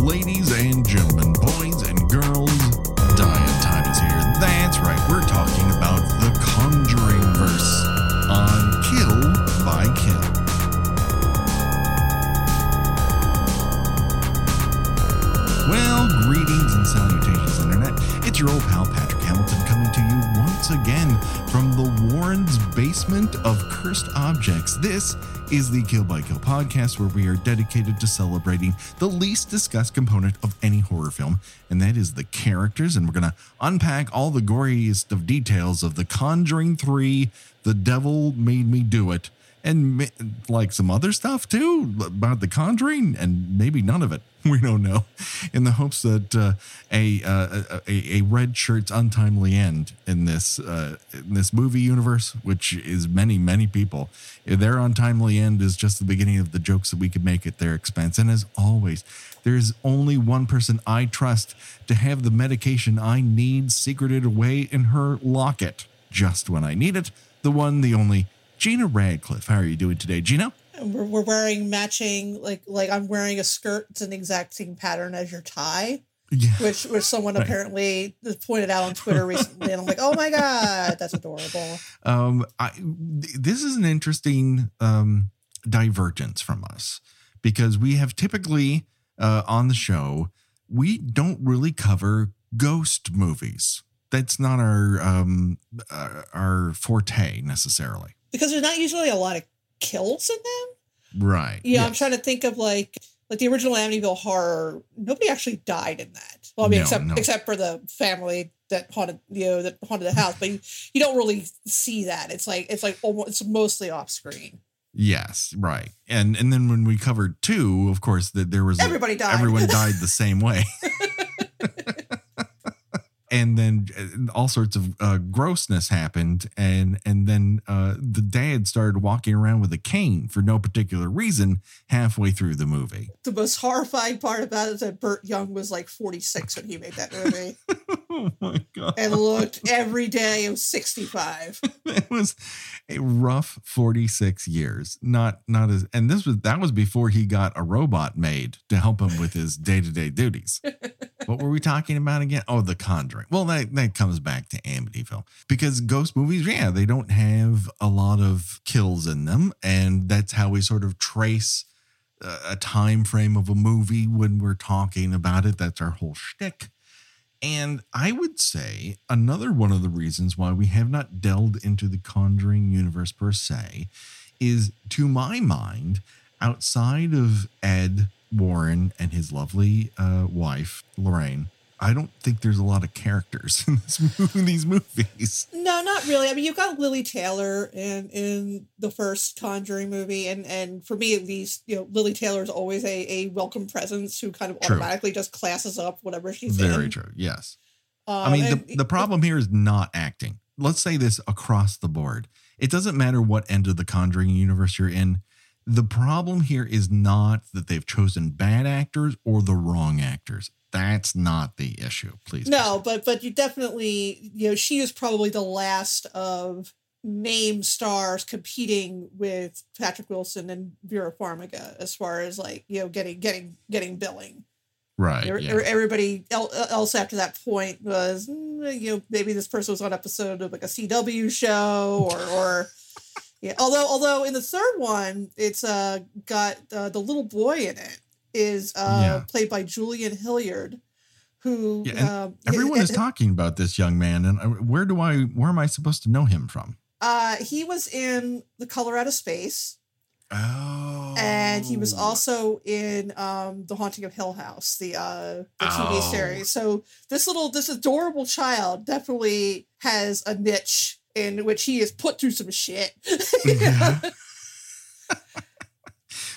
Ladies and gentlemen, boys and girls, Diet Time is here. That's right, we're talking about the Conjuring verse on Kill by Kill. Well, greetings and salutations, Internet. It's your old pal basement of cursed objects. This is the Kill by Kill podcast where we are dedicated to celebrating the least discussed component of any horror film, and that is the characters. And we're going to unpack all the goriest of details of The Conjuring 3, The Devil Made Me Do It, and like some other stuff too about The Conjuring, and maybe none of it. We don't know. In the hopes that uh, a, uh, a a red shirt's untimely end in this uh, in this movie universe, which is many many people, their untimely end is just the beginning of the jokes that we could make at their expense. And as always, there is only one person I trust to have the medication I need secreted away in her locket just when I need it. The one, the only, Gina Radcliffe. How are you doing today, Gina? And We're, we're wearing matching, like like I'm wearing a skirt. It's an exact same pattern as your tie, Yeah. which which someone Right. apparently pointed out on Twitter recently, and I'm like, oh my god, that's adorable. Um, I, this is an interesting um, divergence from us because we have typically uh, on the show we don't really cover ghost movies. That's not our um, uh, our forte necessarily. Because there's not usually a lot of kills in them. Right. Yeah, I'm trying to think of like like the original Amityville Horror. Nobody actually died in that. Well, I mean, No, except no. except for the family that haunted you know that haunted the house, but you, you don't really see that. It's like it's like almost it's mostly off screen. Yes, right. And and then when we covered two, of course, that there was a- Everybody died. everyone died the same way. and then uh, all sorts of uh, grossness happened, and and then uh, the dad started walking around with a cane for no particular reason halfway through the movie. the most horrifying part about it is that Burt Young was like 46 when he made that movie oh my god! and looked every day of 65. it was a rough 46 years not not as and this was that was before he got a robot made to help him with his day-to-day duties what were we talking about again? Oh the conjuring. Well that that comes back to amityville. Because ghost movies yeah they don't have a lot of kills in them. And that's how we sort of trace a time frame of a movie when we're talking about it. That's our whole shtick. And I would say another one of the reasons why we have not delved into the Conjuring universe per se is, to my mind, outside of Ed Warren and his lovely uh, wife, Lorraine, I don't think there's a lot of characters in, this, in these movies. No, not really. I mean, you've got Lily Taylor in in the first Conjuring movie, and and for me at least, you know, Lily Taylor is always a, a welcome presence who kind of True. automatically just classes up whatever she's Very in. true. Yes. Um, I mean, and- the, the problem here is not acting. Let's say this across the board. It doesn't matter what end of the Conjuring universe you're in. The problem here is not that they've chosen bad actors or the wrong actors. That's not the issue, please. No, but but you definitely you know she is probably the last of name stars competing with Patrick Wilson and Vera Farmiga as far as like you know getting getting getting billing. Right. Er- yeah. er- Everybody else after that point was mm, you know maybe this person was on episode of like a CW show or or yeah. Although although in the third one it's uh got uh, the little boy in it is uh Yeah. played by Julian Hilliard. Who Yeah, um, Everyone is talking about this young man, and uh, where do I, where am I supposed to know him from? Uh, he was in The Color Out of Space, Oh. and he was also in um, The Haunting of Hill House, the uh, the TV Oh. series. So this little, this adorable child definitely has a niche in which he is put through some shit. Yeah.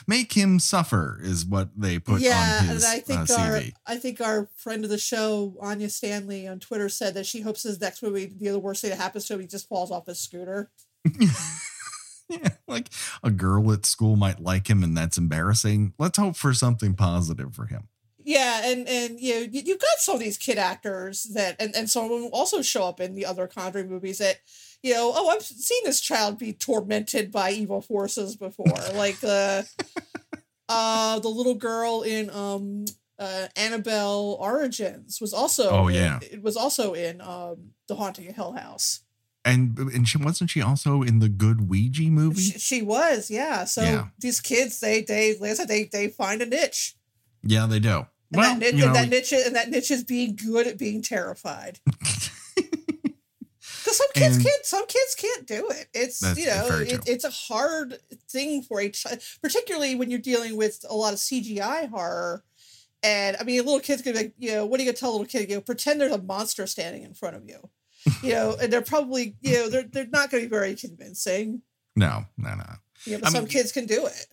Make him suffer is what they put yeah, on his and I think uh, our. I think our friend of the show, Anya Stanley, on Twitter said that she hopes his next movie, the other worst thing that happens to him, he just falls off his scooter. yeah, like a girl at school might like him, and that's embarrassing. Let's hope for something positive for him. Yeah, and and you know you, you've got some of these kid actors that and and some of them also show up in the other Conjuring movies that you know oh I've seen this child be tormented by evil forces before like the uh the little girl in um uh, Annabelle Origins was also Oh, in- yeah. it was also in um, The Haunting of Hill House. And and she wasn't she also in the good Ouija movie? She, she was, yeah. So Yeah. these kids, they they like I said, they they find a niche. yeah, they do. And, well, that, niche, you know, and that niche and that niche is being good at being terrified. Some kids And- can't, some kids can't do it. It's you know, it, it's a hard thing for a child, particularly when you're dealing with a lot of CGI horror. And I mean, a little kids could be like, you know, what are you gonna tell a little kid? You know, pretend there's a monster standing in front of you. You know, and they're probably, you know, they're they're not gonna be very convincing. no, no, no. Know, but I some mean- kids can do it.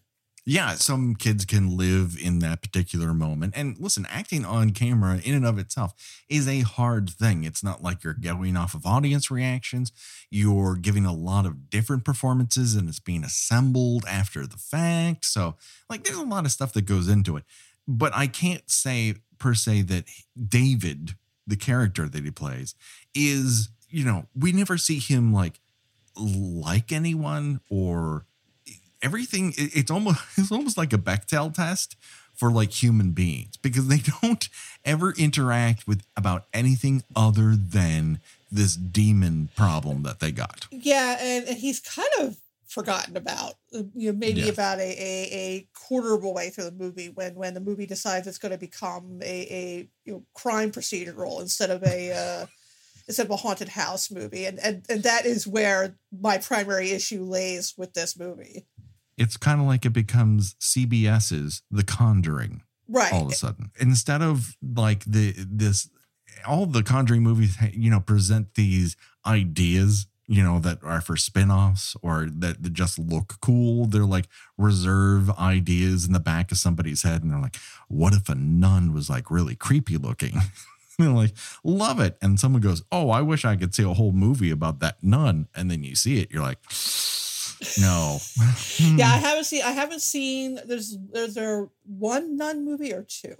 Yeah, some kids can live in that particular moment. And listen, acting on camera in and of itself is a hard thing. It's not like you're going off of audience reactions. You're giving a lot of different performances and it's being assembled after the fact. So, like, there's a lot of stuff that goes into it. But I can't say per se that David, the character that he plays, is, you know, we never see him like like anyone or everything it's almost it's almost like a Bechdel test for like human beings because they don't ever interact with about anything other than this demon problem that they got. Yeah, and, and he's kind of forgotten about. uh, You know, maybe Yeah. about a, a, a quarter of a way through the movie when when the movie decides it's going to become a, a you know crime procedural instead of a uh, instead of a haunted house movie, and, and and that is where my primary issue lays with this movie. It's kind of like it becomes CBS's The Conjuring Right. all of a sudden. Instead of like the this all the conjuring movies you know present these ideas you know that are for spin-offs or that, that just look cool. They're like reserve ideas in the back of somebody's head and they're like what if a nun was like really creepy looking? They're like love it. And someone goes oh i wish i could see a whole movie about that nun. And then you see it you're like no Yeah, I haven't seen. I haven't seen. There's there's there one nun movie or two.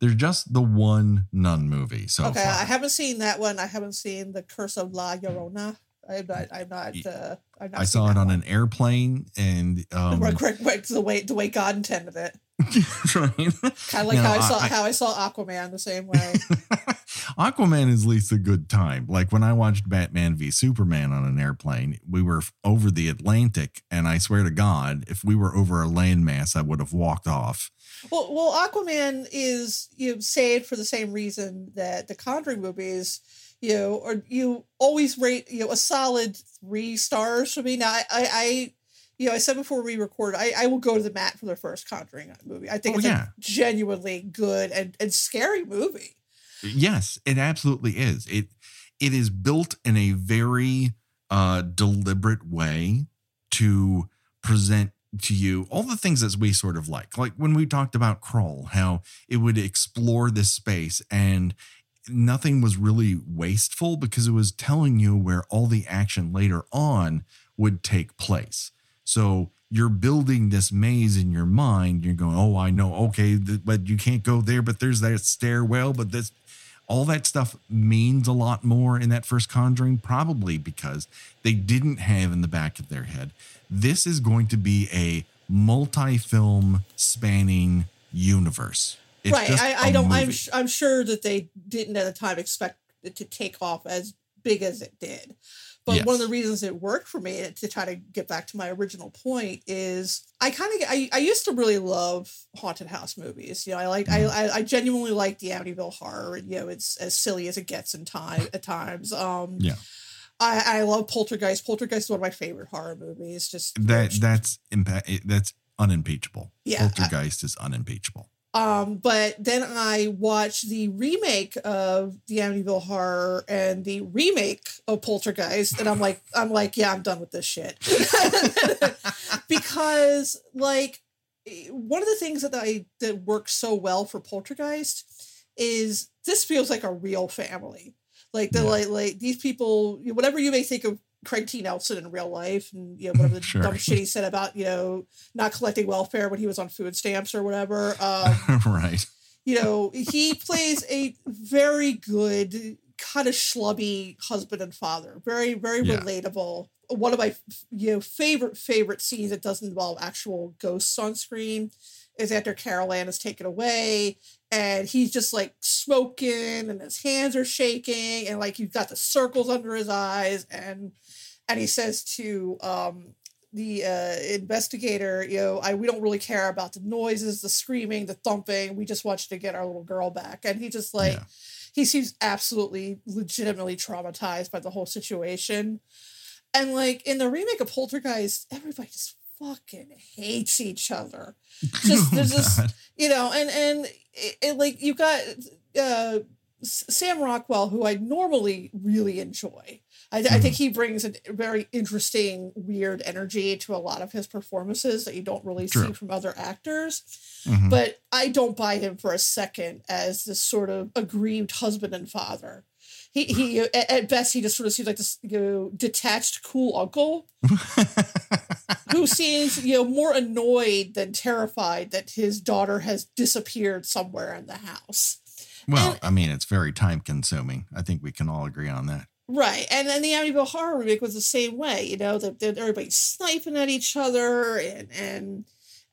there's just the one nun movie so okay, far. I haven't seen that one. I haven't seen the Curse of La Llorona. I'm not. I'm not. Uh, I've not I saw it on one. an airplane and um quick, quick, the way the way God intended it. right? Kind of like No, how I saw I- how I saw Aquaman the same way. Aquaman is at least a good time. Like when I watched Batman v Superman on an airplane, we were over the Atlantic, and I swear to God, if we were over a landmass, I would have walked off. well, well, Aquaman is you know, saved for the same reason that the Conjuring movies, you know, or you always rate you know a solid three stars for me. Now, I, I you know, I said before we recorded, I, I will go to the mat for the first Conjuring movie. I think Oh, it's yeah. a genuinely good and, and scary movie. Yes, it absolutely is. It it is built in a very uh deliberate way to present to you all the things that we sort of like. Like when we talked about Crawl, how it would explore this space and nothing was really wasteful because it was telling you where all the action later on would take place. So you're building this maze in your mind. You're going, oh, I know, okay, th- but you can't go there. But there's that stairwell. But this, all that stuff means a lot more in that first Conjuring, probably because they didn't have in the back of their head. This is going to be a multi-film spanning universe. It's right. I, I don't. I'm sh- I'm sure that they didn't at the time expect it to take off as big as it did. But one of the reasons it worked for me to try to get back to my original point is I kind of I, I used to really love haunted house movies. You know, I like Mm-hmm. I, I I genuinely like the Amityville horror. And, you know, it's as silly as it gets in time at times. Um, Yeah. I, I love Poltergeist. Poltergeist is one of my favorite horror movies. Just that that's impa- that's unimpeachable. Yeah, I- Poltergeist is unimpeachable. Um, but then I watched the remake of the Amityville Horror and the remake of Poltergeist, and I'm like, I'm like, yeah, I'm done with this shit. because like one of the things that I that works so well for Poltergeist is this feels like a real family. Like the Yeah. like like these people, whatever you may think of Craig T. Nelson in real life, and you know whatever the Sure. dumb shit he said about you know not collecting welfare when he was on food stamps or whatever. Um, right. you know, he plays a very good kind of schlubby husband and father. Very, very Yeah. relatable. One of my you know favorite favorite scenes that doesn't involve actual ghosts on screen is after Carol Anne is taken away and he's just like smoking and his hands are shaking and like you've got the circles under his eyes and and he says to um the uh, investigator, you know, I we don't really care about the noises, the screaming, the thumping. We just want you to get our little girl back. And he just like Yeah. he seems absolutely legitimately traumatized by the whole situation. And like in the remake of Poltergeist, everybody just fucking hates each other. Just Oh, there's just God. you know, and and it, it, like you got uh, Sam Rockwell, who I normally really enjoy. I, I think he brings a very interesting, weird energy to a lot of his performances that you don't really see from other actors. Mhm. But I don't buy him for a second as this sort of aggrieved husband and father. He he at, at best he just sort of seems like this you know detached cool uncle who seems you know more annoyed than terrified that his daughter has disappeared somewhere in the house. Well, and- I mean, it's very time consuming. I think we can all agree on that. Right, and then the Amityville Horror remake was the same way. You know that everybody's sniping at each other, and and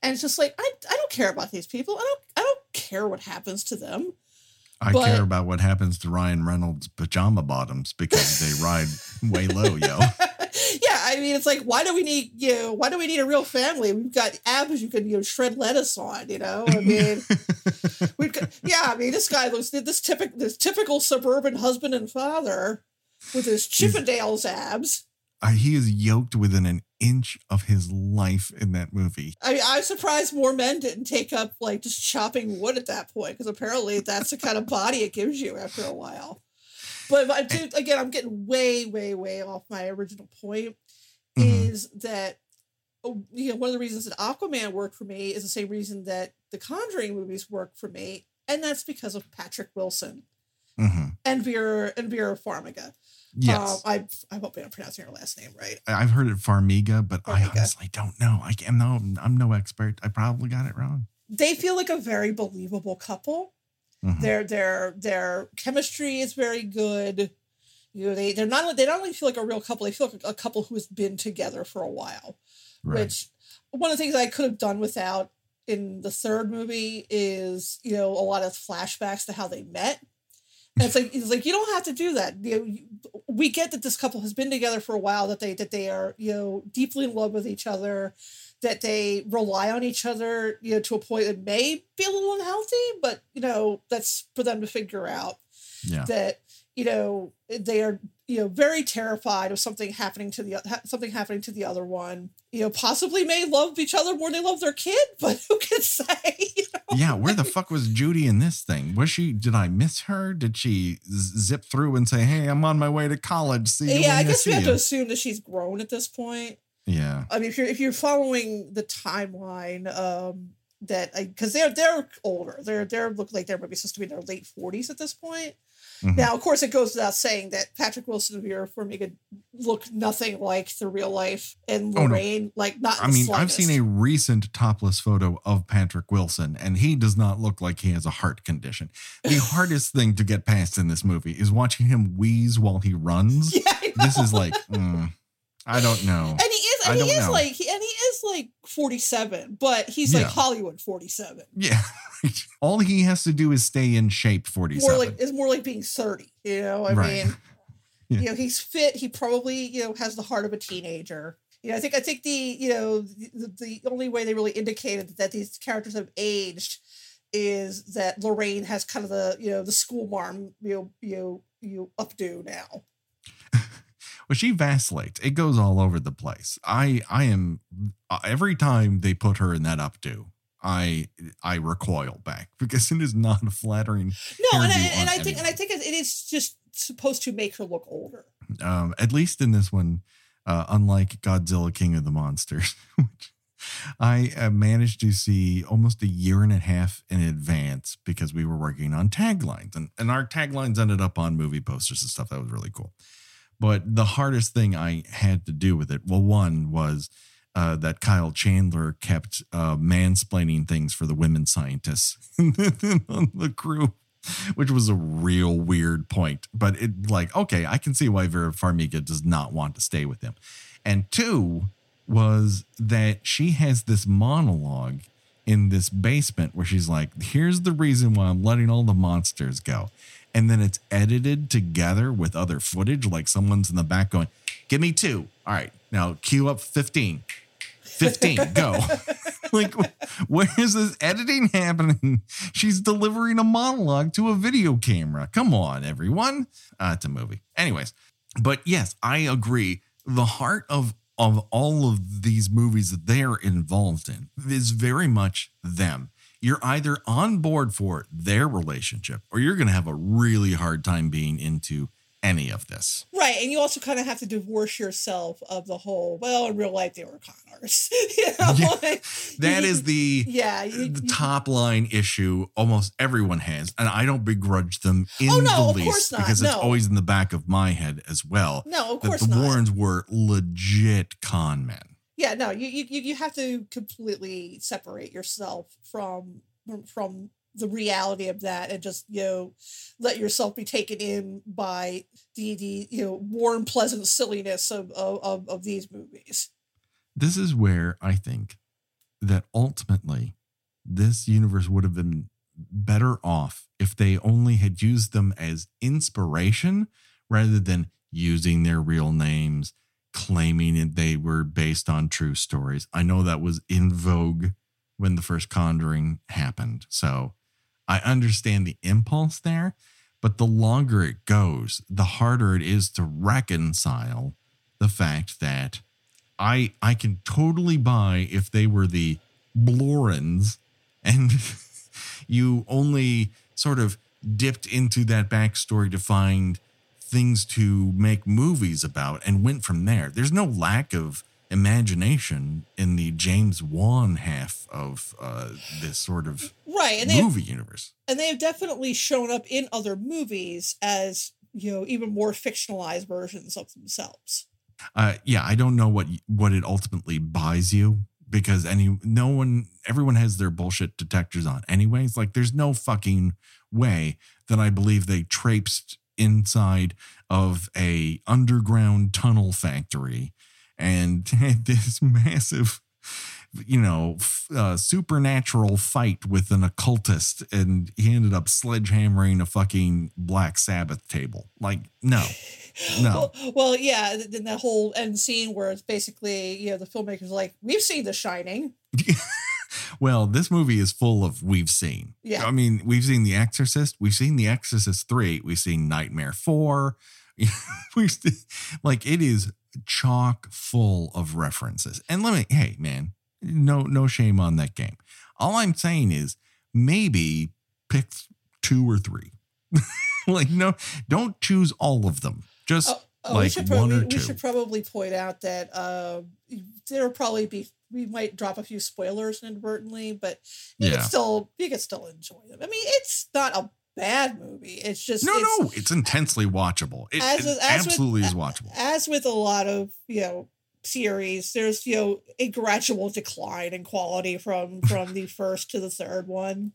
and it's just like I, I don't care about these people. I don't I don't care what happens to them. I But- care about what happens to Ryan Reynolds' pajama bottoms because they ride way low, yo. I mean, it's like, why do we need you? Know, why do we need a real family? We've got abs you can you know shred lettuce on. You know, I mean, we've got yeah. I mean, this guy looks this typical this typical suburban husband and father with his Chippendales abs. Uh, he is yoked within an inch of his life in that movie. I mean, I'm surprised more men didn't take up like just chopping wood at that point because apparently that's the kind of body it gives you after a while. But, again, I'm getting way, way, way off my original point. Mhm. Is that oh, you know one of the reasons that Aquaman worked for me is the same reason that the Conjuring movies work for me, and that's because of Patrick Wilson Mhm. and Vera and Vera Farmiga. Yes. um, I I hope I'm pronouncing her last name right. I've heard it Farmiga, but I honestly don't know. I am no, I'm no expert. I probably got it wrong. They feel like a very believable couple. Mhm. their their their chemistry is very good. You know, they they're not they don't only feel like a real couple, they feel like a couple who has been together for a while. Right. Which one of the things I could have done without in the third movie is you know a lot of flashbacks to how they met. And it's like it's like you don't have to do that. You know, you- we get that this couple has been together for a while. That they that they are you know deeply in love with each other. That they rely on each other, you know, to a point that may be a little unhealthy, but you know that's for them to figure out yeah. that you know they are you know very terrified of something happening to the something happening to the other one you know possibly may love each other more than they love their kid but who can say you know? yeah. Where the fuck was Judy in this thing? Was she? Did I miss her? Did she zip through and say, "Hey, I'm on my way to college. See you yeah I guess we have you." to assume that she's grown at this point Yeah. i mean if you're if you're following the timeline um that because they're they're older they're they're look like they're maybe supposed to be in their late 40s at this point Mhm. now of course it goes without saying that patrick wilson and vera farmiga look nothing like the real life and Oh, no. lorraine like not I mean, I've seen a recent topless photo of Patrick Wilson, and he does not look like he has a heart condition. The hardest thing to get past in this movie is watching him wheeze while he runs. Yeah, I know. This is like, mm, I don't know. and he is, I and he is know. like, he, and he like forty-seven, but he's like Hollywood forty-seven. Yeah. All he has to do is stay in shape 47. More like, it's more like being thirty. You know, I Right. mean, Yeah. you know, he's fit. He probably, you know, has the heart of a teenager. You know, I think, I think the, you know, the, the only way they really indicated that these characters have aged is that Lorraine has kind of the, you know, the school marm, you know, you know, you updo now. Well, she vacillates. It goes all over the place. I I am uh, every time they put her in that updo, I I recoil back because it is not a flattering. No, and I, and I think, and I think it it is just supposed to make her look older. Um, at least in this one, uh, unlike Godzilla King of the Monsters, which I uh, managed to see almost a year and a half in advance because we were working on taglines, and and our taglines ended up on movie posters and stuff. That was really cool. But the hardest thing I had to do with it, well, one was uh, that Kyle Chandler kept uh, mansplaining things for the women scientists on the crew. which was a real weird point. But it like, okay, I can see why Vera Farmiga does not want to stay with him. And two was that she has this monologue in this basement where she's like, here's the reason why I'm letting all the monsters go. And then it's edited together with other footage, like someone's in the back going, Give me two. All right, now cue up 15. 15, go. like, where is this editing happening? She's delivering a monologue to a video camera. Come on, everyone. Uh, it's a movie. Anyways, but yes, I agree. The heart of of all of these movies that they're involved in is very much them. You're either on board for their relationship or you're going to have a really hard time being into any of this. Right. And you also kind of have to divorce yourself of the whole, well, in real life, they were con artists. you know? Yeah, like, that you- is the yeah. you- the top line issue almost everyone has, and I don't begrudge them oh, in Oh, no, the least because it's always in the back of my head as well. No, of that course the not. Warrens were legit con men. Yeah, no, you, you you have to completely separate yourself from from the reality of that and just you know let yourself be taken in by the the you know warm pleasant silliness of, of, of these movies. This is where I think that ultimately this universe would have been better off if they only had used them as inspiration rather than using their real names, claiming that they were based on true stories. I know that was in vogue when the first Conjuring happened. So I understand the impulse there, but the longer it goes, the harder it is to reconcile the fact that I I can totally buy if they were the Blorens and you only sort of dipped into that backstory to find things to make movies about and went from there. There's no lack of imagination in the James Wan half of uh, this sort of right and movie universe. and they have definitely shown up in other movies as you know even more fictionalized versions of themselves uh yeah i don't know what what it ultimately buys you because any no one everyone has their bullshit detectors on anyways like there's no fucking way that i believe they traipsed inside of a underground tunnel factory. And had this massive you know uh, supernatural fight with an occultist and he ended up sledgehammering a fucking black sabbath table. Like no. No. Well, well yeah then that whole end scene where it's basically you know the filmmakers like we've seen the shining Well, this movie is full of we've seen. Yeah. I mean, we've seen The Exorcist, we've seen The Exorcist 3, we've seen Nightmare 4. we've seen, like it is chock full of references. And let me, hey man, no no shame on that game. All I'm saying is maybe pick two or three. like no, don't choose all of them. Just Oh, oh, we like should one or we two. should probably point out that uh, there'll probably be we might drop a few spoilers inadvertently, but you Yeah. can still you can still enjoy them. I mean, it's not a bad movie. It's just no, it's, no, it's intensely watchable. It, As it with- as with- absolutely is watchable. as with a lot of you know series there's you know a gradual decline in quality from from the first to the third one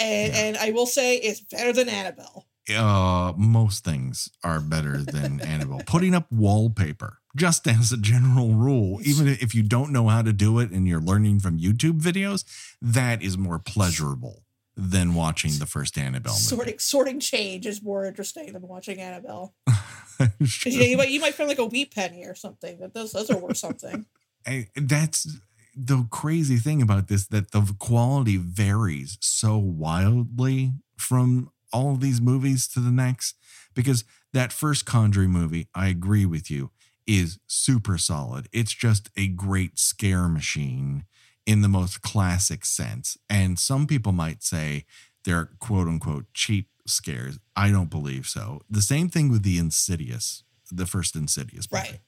and Yeah. and i will say it's better than annabelle uh most things are better than Annabelle. Putting up wallpaper, just as a general rule, even if you don't know how to do it and you're learning from YouTube videos, that is more pleasurable than watching the first Annabelle movie. sorting sorting change is more interesting than watching annabelle. 'Cause, you, know, you might you might find like a wheat penny or something that those those are worth something. I- that's the crazy thing about this that the quality varies so wildly from all of these movies to the next because that first conjuring movie i agree with you is super solid it's just a great scare machine in the most classic sense and some people might say they're quote unquote cheap scares i don't believe so the same thing with the insidious the first insidious movie. Right.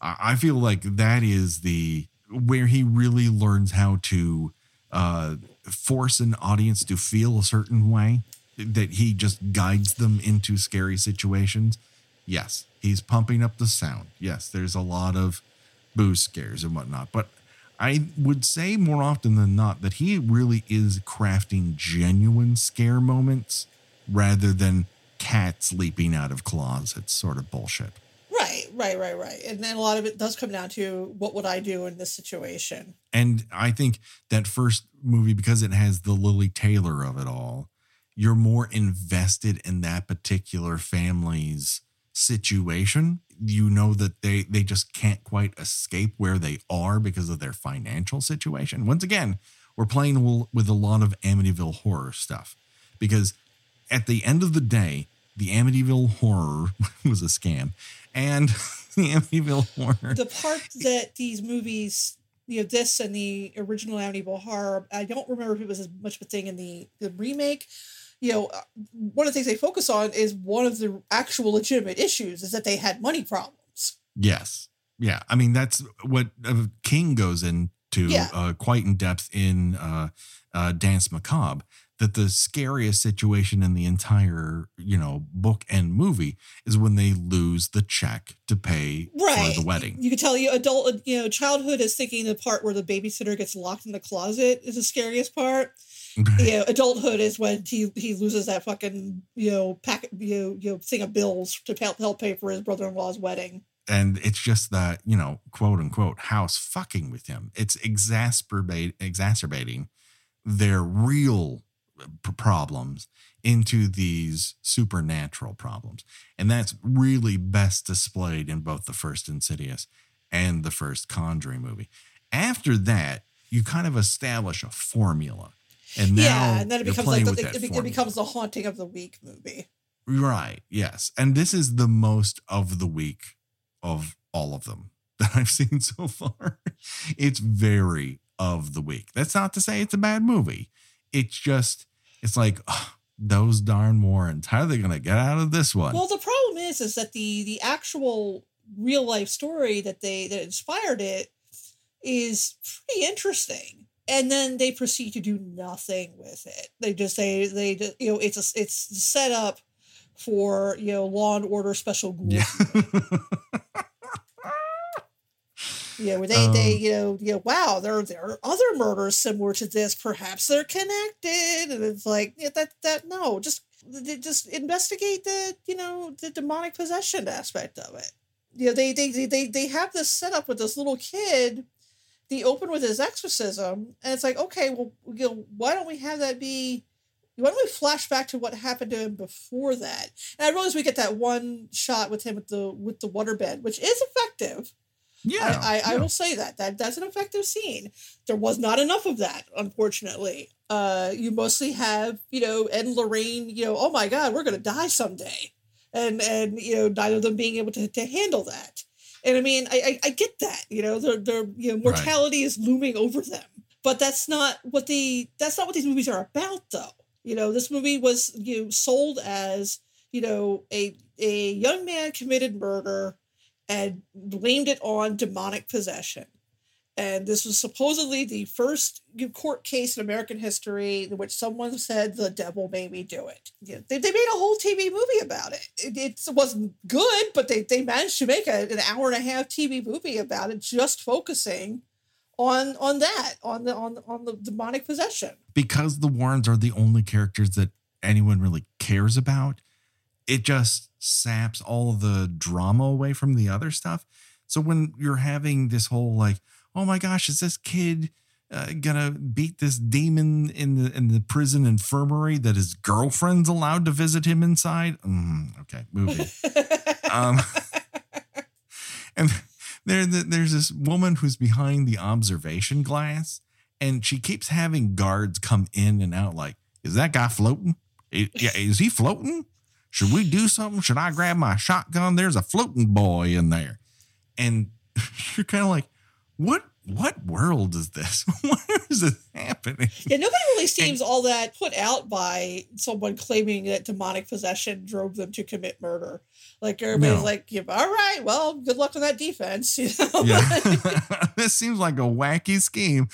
I I feel like that is the where he really learns how to uh, force an audience to feel a certain way that he just guides them into scary situations. Yes, he's pumping up the sound. Yes, there's a lot of booze scares and whatnot, but I would say more often than not that he really is crafting genuine scare moments rather than cats leaping out of closets sort of bullshit. Right, right, right, right. And then a lot of it does come down to what would I do in this situation? And I think that first movie, because it has the Lily Taylor of it all, you're more invested in that particular family's situation. You know that they they just can't quite escape where they are because of their financial situation. Once again, we're playing with a lot of Amityville horror stuff because at the end of the day, the Amityville horror was a scam, and the Amityville horror. The part that these movies, you know, this and the original Amityville horror, I don't remember if it was as much of a thing in the the remake. You know, uh, one of the things they focus on is one of the actual legitimate issues is that they had money problems. Yes, yeah. I mean, that's what uh, King goes into yeah. uh, quite in depth in uh, uh, Danse Macabre that the scariest situation in the entire, you know, book and movie is when they lose the check to pay right. for the wedding. You can tell you adult, you know, childhood is thinking the part where the babysitter gets locked in the closet is the scariest part. You know, adulthood is when he he loses that fucking you know pack you know, you know thing of bills to help help pay for his brother in law's wedding. And it's just that you know, quote unquote, house fucking with him. It's exacerbate exacerbating their real uh, problems into these supernatural problems. And that's really best displayed in both the first Insidious and the first Conjuring movie. After that, you kind of establish a formula. And now yeah, and then it becomes like the, it, it becomes the haunting of the week movie. Right. Yes. And this is the most of the week of all of them that I've seen so far. It's very of the week. That's not to say it's a bad movie. It's just it's like oh, those darn Warrens. How are they going to get out of this one? Well, the problem is, is that the the actual real life story that they that inspired it is pretty interesting. And then they proceed to do nothing with it. They just say they they you know it's a it's set up for you know Law and Order Special. Yeah. Yeah, where they, um, they you know, you know, wow, there, there are other murders similar to this. Perhaps they're connected. And it's like, yeah, that, that, no, just, just investigate the, you know, the demonic possession aspect of it. You know, they, they, they, they have this setup with this little kid, the open with his exorcism. And it's like, okay, well, you know, why don't we have that be, why don't we flash back to what happened to him before that? And I realize we get that one shot with him with the with the waterbed, which is effective. Yeah, I, I, yeah. I, will say that that that's an effective scene. There was not enough of that, unfortunately. Uh, you mostly have you know Ed and Lorraine. You know, oh my God, we're gonna die someday, and and you know neither of them being able to to handle that. And I mean, I I, I get that. You know, their their you know mortality right. is looming over them, but that's not what the that's not what these movies are about, though. You know, this movie was you know, sold as you know a a young man committed murder and blamed it on demonic possession. And this was supposedly the first court case in American history in which someone said the devil made me do it. They, they made a whole TV movie about it. It, it wasn't good, but they, they managed to make a, an hour and a half TV movie about it, just focusing on on that, on the on on the demonic possession. Because the Warrens are the only characters that anyone really cares about, it just saps all the drama away from the other stuff. So when you're having this whole like, oh my gosh, is this kid uh, gonna beat this demon in the in the prison infirmary that his girlfriend's allowed to visit him inside? Mm, okay, movie. um, and there, there's this woman who's behind the observation glass, and she keeps having guards come in and out. Like, is that guy floating? yeah, is he floating? Should we do something? Should I grab my shotgun? There's a floating boy in there. And you're kind of like, what what world is this? Where is this happening? Yeah, nobody really seems and, all that put out by someone claiming that demonic possession drove them to commit murder. Like everybody's no. like, yeah, all right, well, good luck on that defense. You know? Yeah. this seems like a wacky scheme.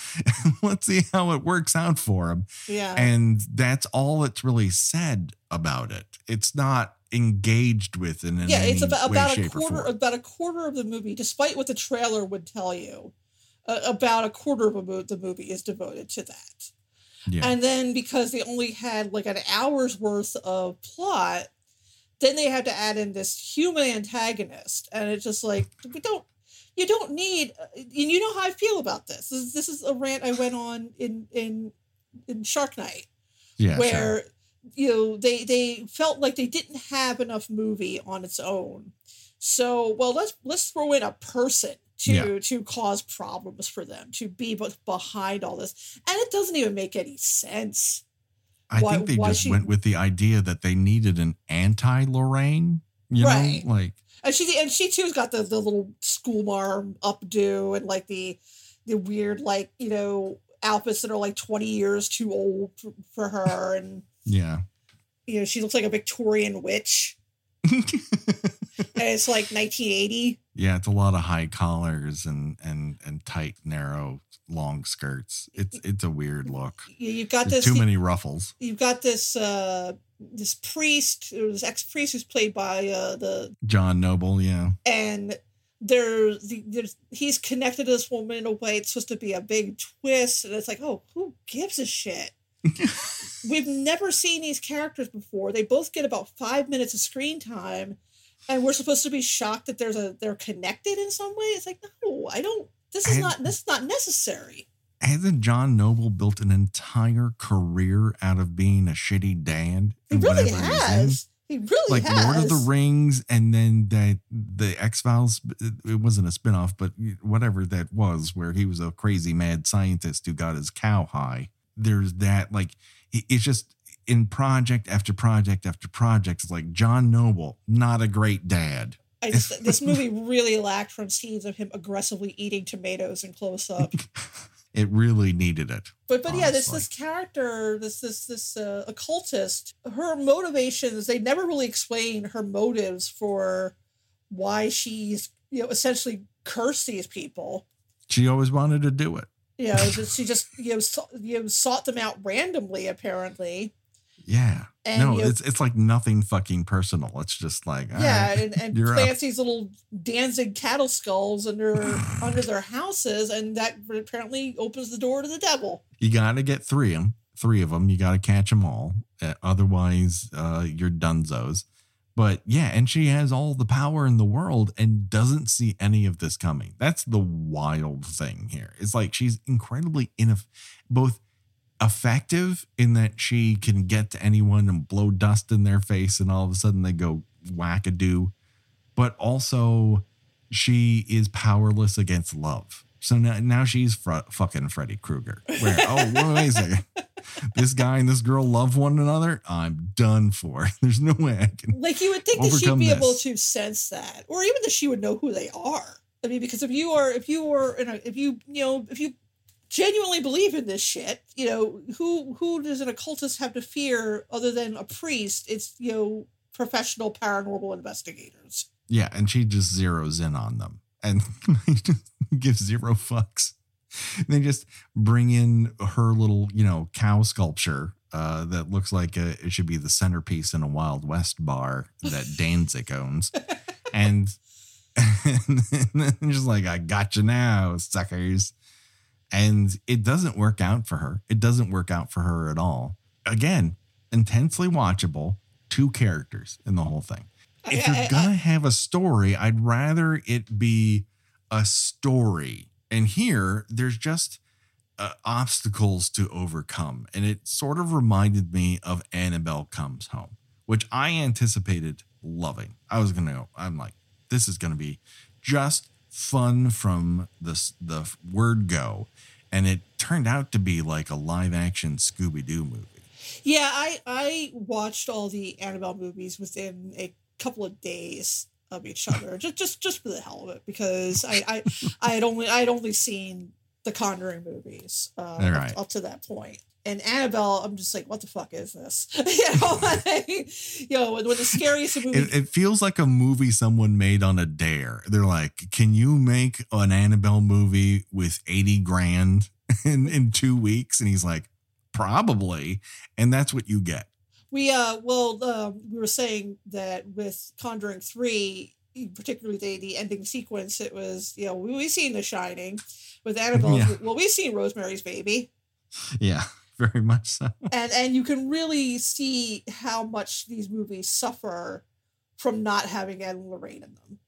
Let's see how it works out for him. Yeah. And that's all that's really said about it. It's not engaged with in yeah, it's about, about a quarter about a quarter of the movie, despite what the trailer would tell you. Uh, about a quarter of a the movie is devoted to that. Yeah. And then because they only had like an hour's worth of plot, then they had to add in this human antagonist. And it's just like, we don't, you don't need, and you know how I feel about this. This is, this is a rant I went on in, in, in Shark Night, yeah. where, sure. You know, they, they felt like they didn't have enough movie on its own. So, well, let's, let's throw in a person to Yeah. to cause problems for them to be behind all this and it doesn't even make any sense I why- think they just she- went with the idea that they needed an anti Lorraine. You Right. know, like and she and she too's got the, the little school marm updo and like the the weird like you know outfits that are like 20 years too old for her and yeah. you know she looks like a victorian witch and it's like 1980 yeah, it's a lot of high collars and and and tight, narrow, long skirts. It's it's a weird look. you, you've got There's this too many ruffles. you've got this uh this priest or this ex-priest who's played by uh the John Noble, yeah. and there's, there's he's connected to this woman in a way it's supposed to be a big twist and it's like oh who gives a shit we've never seen these characters before they both get about five minutes of screen time and we're supposed to be shocked that there's a they're connected in some way it's like no i don't this is And- not this is not necessary Hasn't John Noble built an entire career out of being a shitty dad? he really whatever he's in? has he really like has Lord of the Rings, and then that the X Files. It wasn't a spinoff, but whatever that was, where he was a crazy mad scientist who got his cow high. There's that. Like it's just in project after project after project. It's like John Noble, not a great dad. I just, this movie really lacked from scenes of him aggressively eating tomatoes in close up It really needed it. But but yeah, this this character, this this this uh, occultist, her motivations they never really explain her motives for why she's you know essentially cursed these people. She always wanted to do it. You know, just, she just you know, sought, you know sought them out randomly apparently. Yeah. And no, you know, it's it's like nothing fucking personal. It's just like yeah, right, and, and you're up. plants these little Danzig cattle skulls under under their houses, and that apparently opens the door to the devil. you got to get three of them. Three of them. You got to catch them all. Uh, otherwise, uh, you're dunzos. But yeah, and she has all the power in the world and doesn't see any of this coming. That's the wild thing here. It's like she's incredibly ineff- both effective in that she can get to anyone and blow dust in their face, and all of a sudden they go wackadoo. But also, she is powerless against love. So now, now she's fr- fucking Freddy Krueger. Where oh wait a second, this guy and this girl love one another. I'm done for. There's no way I can. Like you would think that she'd be able to sense that, or even that she would know who they are. I mean, because if you are, if you were, in a, if you, you know, if you genuinely believe in this shit, you know, who who does an occultist have to fear other than a priest? It's you know, professional paranormal investigators. Yeah, and she just zeroes in on them and gives zero fucks. They just bring in her little, you know, cow sculpture uh, that looks like a, it should be the centerpiece in a Wild West bar that Danzig owns, and, and then just like I got you now, suckers. And it doesn't work out for her. It doesn't work out for her at all. Again, intensely watchable. Two characters in the whole thing if you're gonna have a story, I'd rather it be a story. And here, there's just uh, obstacles to overcome, and it sort of reminded me of Annabelle Comes Home, which I anticipated loving. I was gonna go. I'm like, this is gonna be just fun from the the word go, and it turned out to be like a live action Scooby Doo movie. Yeah, I I watched all the Annabelle movies within a couple of days of each other, just just just for the hell of it, because I I, I had only I had only seen the Conjuring movies uh, right. up, up to that point. And Annabelle, I'm just like, what the fuck is this? you know, like, you know, when, when the scariest movie. It, it feels like a movie someone made on a dare. They're like, "Can you make an Annabelle movie with eighty grand in in two weeks?" And he's like, "Probably." And that's what you get. We uh well um, we were saying that with Conjuring three, particularly the the ending sequence, it was you know we we've seen The Shining, with Annabelle. Yeah. Well, we've seen Rosemary's Baby. Yeah, very much so. and and you can really see how much these movies suffer from not having Ed and Lorraine in them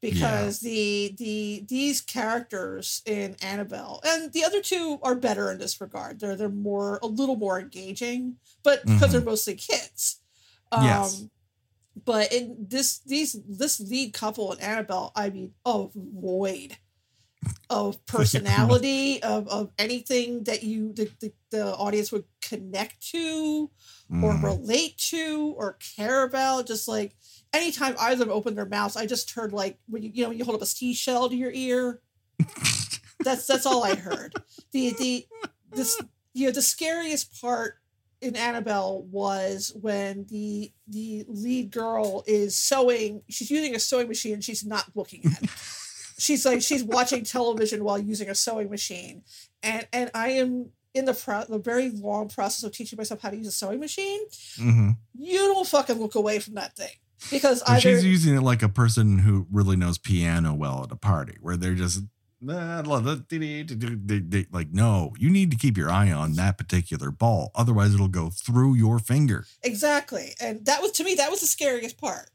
because the the these characters in Annabelle and the other two are better in this regard. They're they're more a little more engaging, but because they're mostly kids. Um, Yes. But in this these this lead couple in Annabelle, I mean, oh void of personality of, of anything that you the, the, the audience would connect to or Mm. relate to or care about just like anytime either of them open their mouths i just heard like when you you know when you hold up a seashell to your ear. That's that's all i heard. The the this you know the scariest part in annabelle was when the the lead girl is sewing she's using a sewing machine and she's not looking at it. She's like she's watching television while using a sewing machine. And and i am in the pro- the very long process of teaching myself how to use a sewing machine. Mhm. you don't fucking look away from that thing because either she's using it like a person who really knows piano well at a party, where they're just like, no, you need to keep your eye on that particular ball, otherwise it'll go through your finger. exactly. And that was to me that was the scariest part.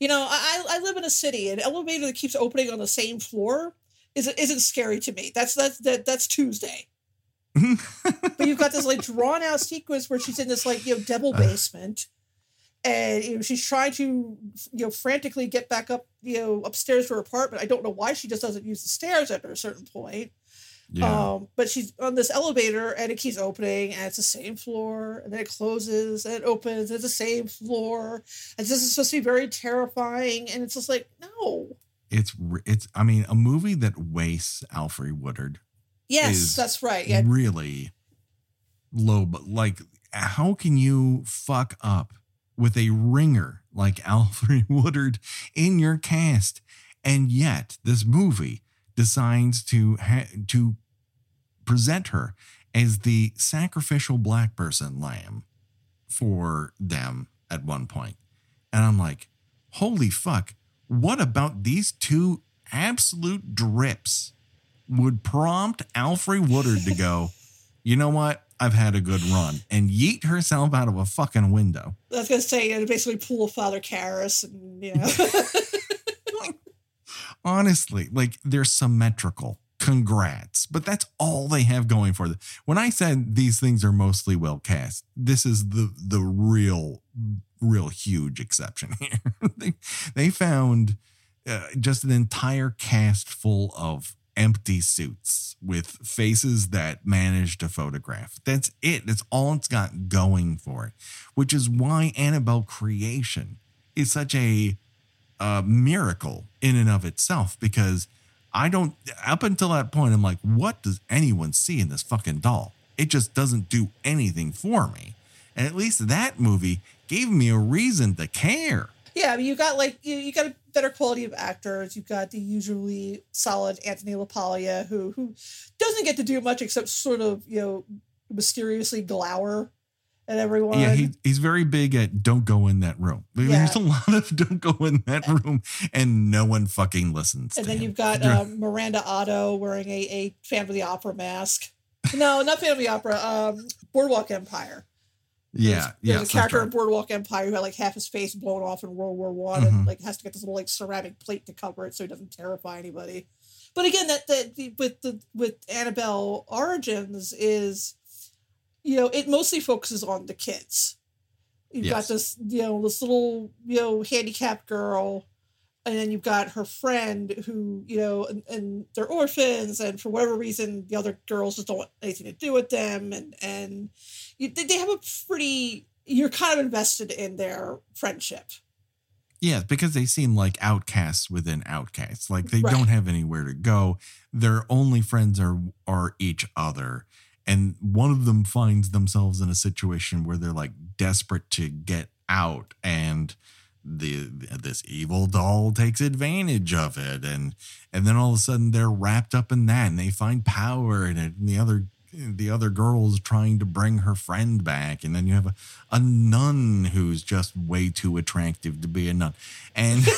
You know i i live in a city an elevator that keeps opening on the same floor isn't isn't scary to me. That's that's that that's tuesday. But you've got this like drawn out sequence where she's in this like you know devil uh-huh. basement and you know she's trying to you know frantically get back up you know upstairs to her apartment. I don't know why she just doesn't use the stairs after a certain point. Yeah. um but she's on this elevator and it keeps opening and it's the same floor and then it closes and it opens and it's the same floor. And this is supposed to be very terrifying and it's just like no. It's it's I mean a movie that wastes Alfre Woodard yes that's right. Yeah. really low but like how can you fuck up with a ringer like Alfre Woodard in your cast and yet this movie decides to ha- to present her as the sacrificial black person lamb for them at one point and I'm like holy fuck what about these two absolute drips would prompt Alfre Woodard to go, you know what? I've had a good run and yeet herself out of a fucking window. I was gonna say, you know, basically pull Father Karras, and you know, Honestly, like they're symmetrical. Congrats. But that's all they have going for them. When I said these things are mostly well cast, this is the the real, real huge exception here. they, they found uh, just an entire cast full of empty suits with faces that managed to photograph. That's it. That's all it's got going for it, which is why Annabelle creation is such a uh, miracle in and of itself because I don't, up until that point, I'm like, what does anyone see in this fucking doll? It just doesn't do anything for me. And at least that movie gave me a reason to care. Yeah, I mean, you got like you, you got a better quality of actors. You've got the usually solid Anthony LaPaglia, who who doesn't get to do much except sort of you know mysteriously glower at everyone. Yeah, he, he's very big at don't go in that room. There's a lot of don't go in that room, and no one fucking listens. and then him. you've got uh, Miranda Otto wearing a, a Phantom of the Opera mask. No, not Phantom of the Opera. Um, Boardwalk Empire. Yeah, There's, yeah. there's a character in Boardwalk Empire who had like half his face blown off in World War One, Mhm. and like has to get this little like ceramic plate to cover it so he doesn't terrify anybody. But again, that that the, with the with Annabelle Origins is, you know, it mostly focuses on the kids. You've got this, you know, this little, you know, handicapped girl, and then you've got her friend who, you know, and, and they're orphans, and for whatever reason, the other girls just don't want anything to do with them, and and you, they, have a pretty. You're kind of invested in their friendship. Yeah, because they seem like outcasts within outcasts. Like they Right. don't have anywhere to go. Their only friends are are each other. And one of them finds themselves in a situation where they're like desperate to get out and the this evil doll takes advantage of it and and then all of a sudden they're wrapped up in that and they find power in it and the other the other girl's trying to bring her friend back and then you have a, a nun who's just way too attractive to be a nun and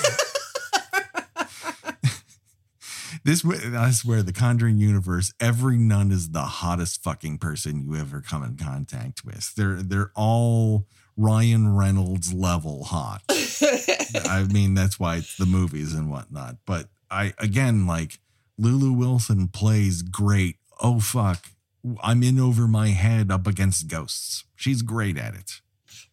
This I swear, the Conjuring universe, every nun is the hottest fucking person you ever come in contact with. They're they're all Ryan Reynolds level hot. I mean, that's why it's the movies and whatnot. But I again like Lulu Wilson plays great. Oh fuck. I'm in over my head up against ghosts. She's great at it.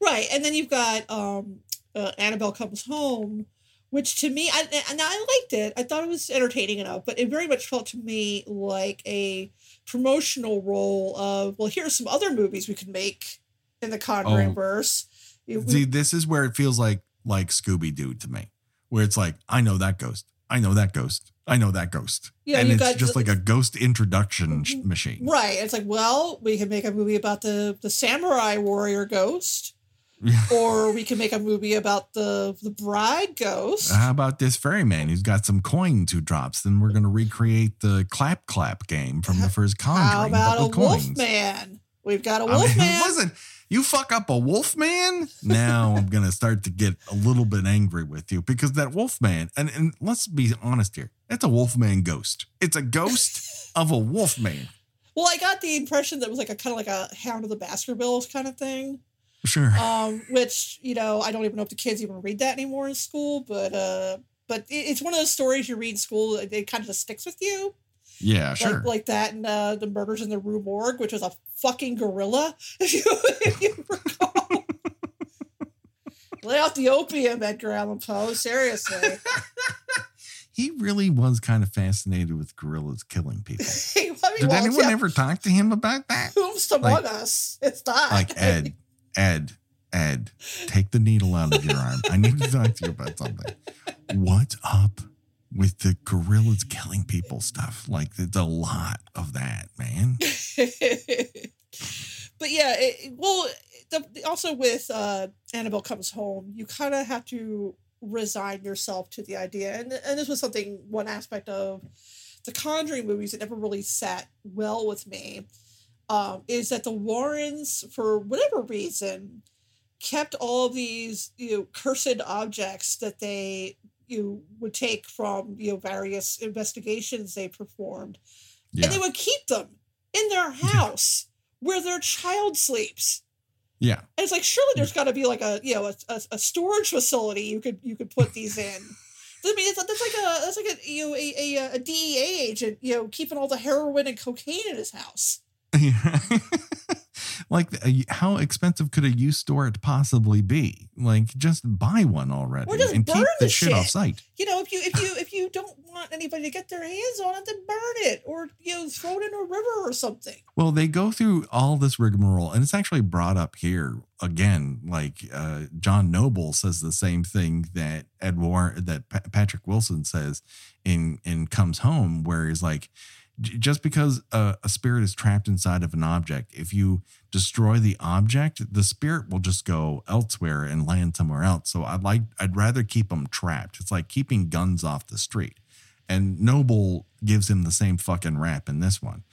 Right. And then you've got um uh, Annabelle Comes Home, which to me, I, and I liked it. I thought it was entertaining enough, but it very much felt to me like a promotional role of, well, here's some other movies we could make in the Conjuring oh, verse. See, this is where it feels like like Scooby Doo to me, where it's like, I know that ghost. I know that ghost. I know that ghost. Yeah, and it's just the, like a ghost introduction mm-hmm. machine. Right. It's like, well, we can make a movie about the the samurai warrior ghost. or we can make a movie about the the bride ghost. How about this ferryman who's got some coins who drops? Then we're going to recreate the clap clap game from the first Conjuring. How about a wolf man? We've got a wolf I mean, man. Listen, you fuck up a wolf man. Now I'm going to start to get a little bit angry with you because that wolf man, and, and let's be honest here, it's a wolf man ghost. It's a ghost of a wolf man. Well, I got the impression that it was like a kind of like a Hound of the Baskervilles kind of thing. Sure. Um, which you know, I don't even know if the kids even read that anymore in school, but uh, but it's one of those stories you read in school. It kind of just sticks with you. Yeah, like, sure. Like that and uh, the murders in the Rue Morgue, which was a fucking gorilla, if you, if you recall. Lay off the opium, Edgar Allan Poe. Seriously. he really was kind of fascinated with gorillas killing people. Did anyone yeah. ever talk to him about that? Who's among like, us? It's not. Like Ed, Ed, Ed, take the needle out of your arm. I need to talk to you about something. What's up with the gorillas killing people stuff? Like, there's a lot of that, man. but yeah, it, well, the, also with uh, Annabelle Comes Home, you kind of have to resign yourself to the idea. And, and this was something, one aspect of the Conjuring movies that never really sat well with me um, is that the Warrens, for whatever reason, kept all these you know cursed objects that they you would take from you know various investigations they performed, yeah. and they would keep them in their house where their child sleeps. Yeah, and it's like surely there's got to be like a you know a, a, a, storage facility you could you could put these in. I mean, it's, that's like a that's like a you know a, a, a DEA agent you know keeping all the heroin and cocaine in his house. like uh, how expensive could a used store possibly be? Like just buy one already and keep the shit, shit. off site you know if you if you if you don't want anybody to get their hands on it then burn it or you know throw it in a river or something. Well they go through all this rigmarole and it's actually brought up here again like uh, john noble says the same thing that ed warren that P- patrick wilson says in in comes home where he's like just because a, a, spirit is trapped inside of an object, if you destroy the object, the spirit will just go elsewhere and land somewhere else. So I'd like, I'd rather keep them trapped. It's like keeping guns off the street. And Noble gives him the same fucking rap in this one.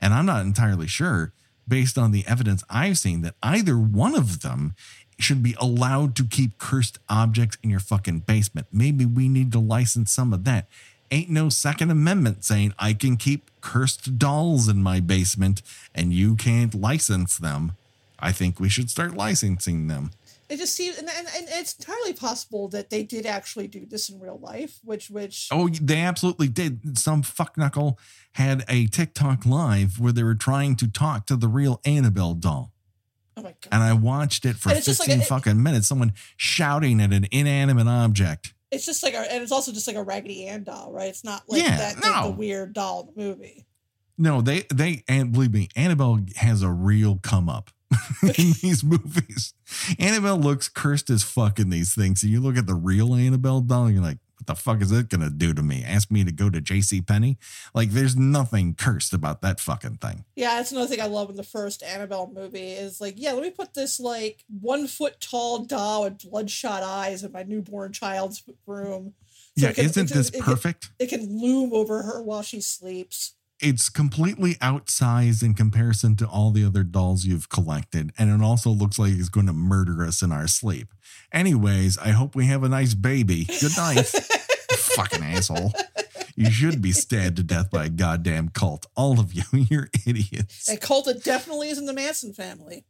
And I'm not entirely sure, based on the evidence I've seen, that either one of them should be allowed to keep cursed objects in your fucking basement. Maybe we need to license some of that ain't no Second Amendment saying I can keep cursed dolls in my basement and you can't license them. I think we should start licensing them. It just seems, and, and, and, it's entirely possible that they did actually do this in real life, which, which. Oh, they absolutely did. Some fuckknuckle had a TikTok live where they were trying to talk to the real Annabelle doll. Oh my God. And I watched it for 15 like a, fucking minutes. Someone shouting at an inanimate object it's just like a, and it's also just like a Raggedy Ann doll, right? It's not like yeah, that no. the weird doll in the movie. No, they they and believe me, Annabelle has a real come up in these movies. Annabelle looks cursed as fuck in these things. And you look at the real Annabelle doll, and you're like, what the fuck is it gonna do to me? Ask me to go to J.C. Penney? Like, there's nothing cursed about that fucking thing. Yeah, that's another thing I love in the first Annabelle movie is like, yeah, let me put this like one foot tall doll with bloodshot eyes in my newborn child's room. So yeah, can, isn't this it, perfect? Can, it can loom over her while she sleeps it's completely outsized in comparison to all the other dolls you've collected and it also looks like it's going to murder us in our sleep Anyways, I hope we have a nice baby. Good night. Fucking asshole. you should be stabbed to death by a goddamn cult. All of you, you're idiots. And cult that definitely isn't the Manson family.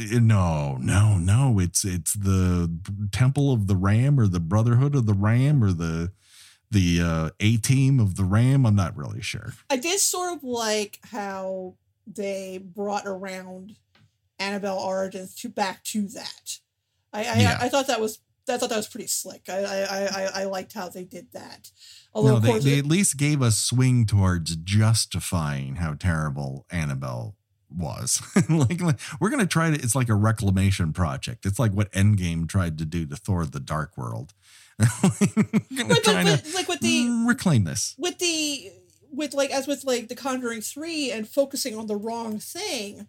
Uh, No, no, no. It's it's the Temple of the Ram or the Brotherhood of the Ram or the the uh, A Team of the Ram. I'm not really sure. I did sort of like how they brought around Annabelle Origins to back to that. I I, Yeah. I thought that was I thought that was pretty slick. I I, I, I liked how they did that. Although No, of they, course they at least gave a swing towards justifying how terrible Annabelle was. like, we're gonna try to. It's like a reclamation project. It's like what Endgame tried to do to Thor: The Dark World. Right, but, but, like with the reclaim this. with the with like as with like the Conjuring three and focusing on the wrong thing,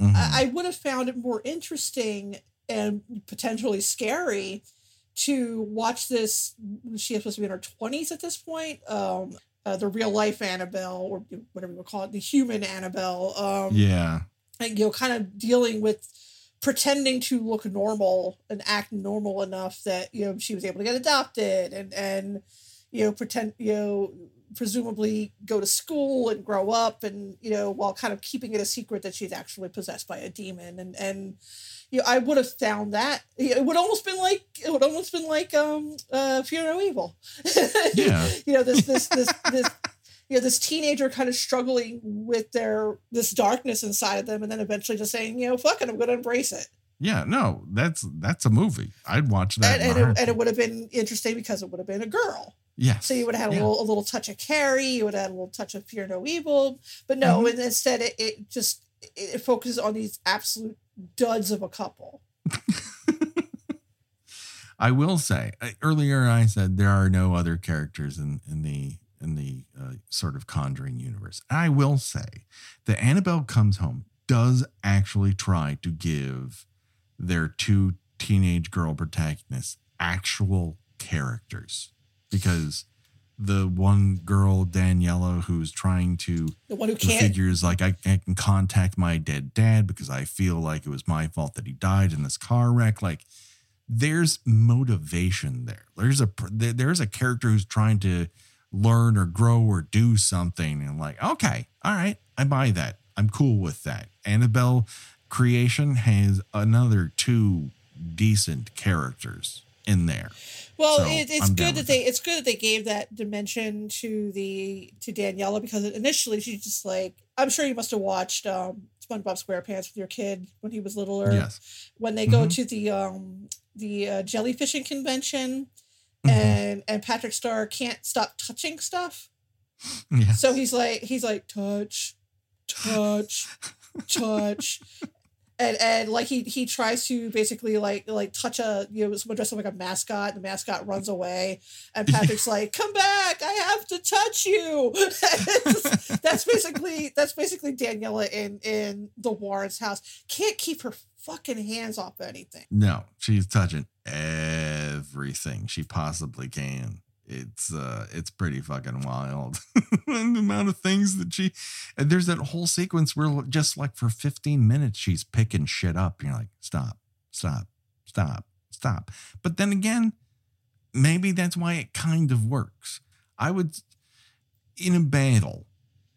Mhm. I, I would have found it more interesting and potentially scary to watch this. She is supposed to be in her twenties at this point. Um, uh, the real life Annabelle, or whatever you would call it, the human Annabelle. Um, yeah. and, you know, kind of dealing with pretending to look normal and act normal enough that you know she was able to get adopted and and you know pretend you know presumably go to school and grow up and you know while kind of keeping it a secret that she's actually possessed by a demon and and you know I would have found that it would almost been like it would almost been like um uh Fear No Evil Yeah. you know this this this this you know this teenager kind of struggling with their this darkness inside of them and then eventually just saying you know fuck it i'm going to embrace it Yeah, no, that's that's a movie. I'd watch that. and, and, it, and it would have been interesting because it would have been a girl Yeah. so you would have had a Yeah. little a little touch of carrie you would have had a little touch of fear no evil but no Mhm. and instead it, it just it, focuses on these absolute duds of a couple I will say earlier I said there are no other characters in in the in the uh, sort of Conjuring universe. I will say that Annabelle Comes Home does actually try to give their two teenage girl protagonists actual characters because the one girl Daniela who's trying to the one who can't figures like I, I can contact my dead dad because I feel like it was my fault that he died in this car wreck. Like there's motivation there. There's a there's a character who's trying to learn or grow or do something and like okay, all right, I buy that. I'm cool with that. Annabelle creation has another two decent characters in there. Well, So, it, it's I'm good that they it's good that they gave that dimension to the to Daniela because initially she's just like I'm sure you must have watched um, SpongeBob SquarePants with your kid when he was littler. Yes. When they go Mhm. to the um the uh, jellyfishing convention Mhm. and and Patrick Star can't stop touching stuff, Yes. so he's like he's like touch, touch, touch. And, and like he he tries to basically like like touch a you know someone dressed up like a mascot and the mascot runs away and Patrick's like come back I have to touch you. That's basically that's basically Daniela in in the Warren's house. Can't keep her fucking hands off anything. No, she's touching everything she possibly can. It's uh it's pretty fucking wild. and the amount of things that she and there's that whole sequence where just like for 15 minutes she's picking shit up. You're like, stop, stop, stop, stop. But then again, maybe that's why it kind of works. I would in a battle,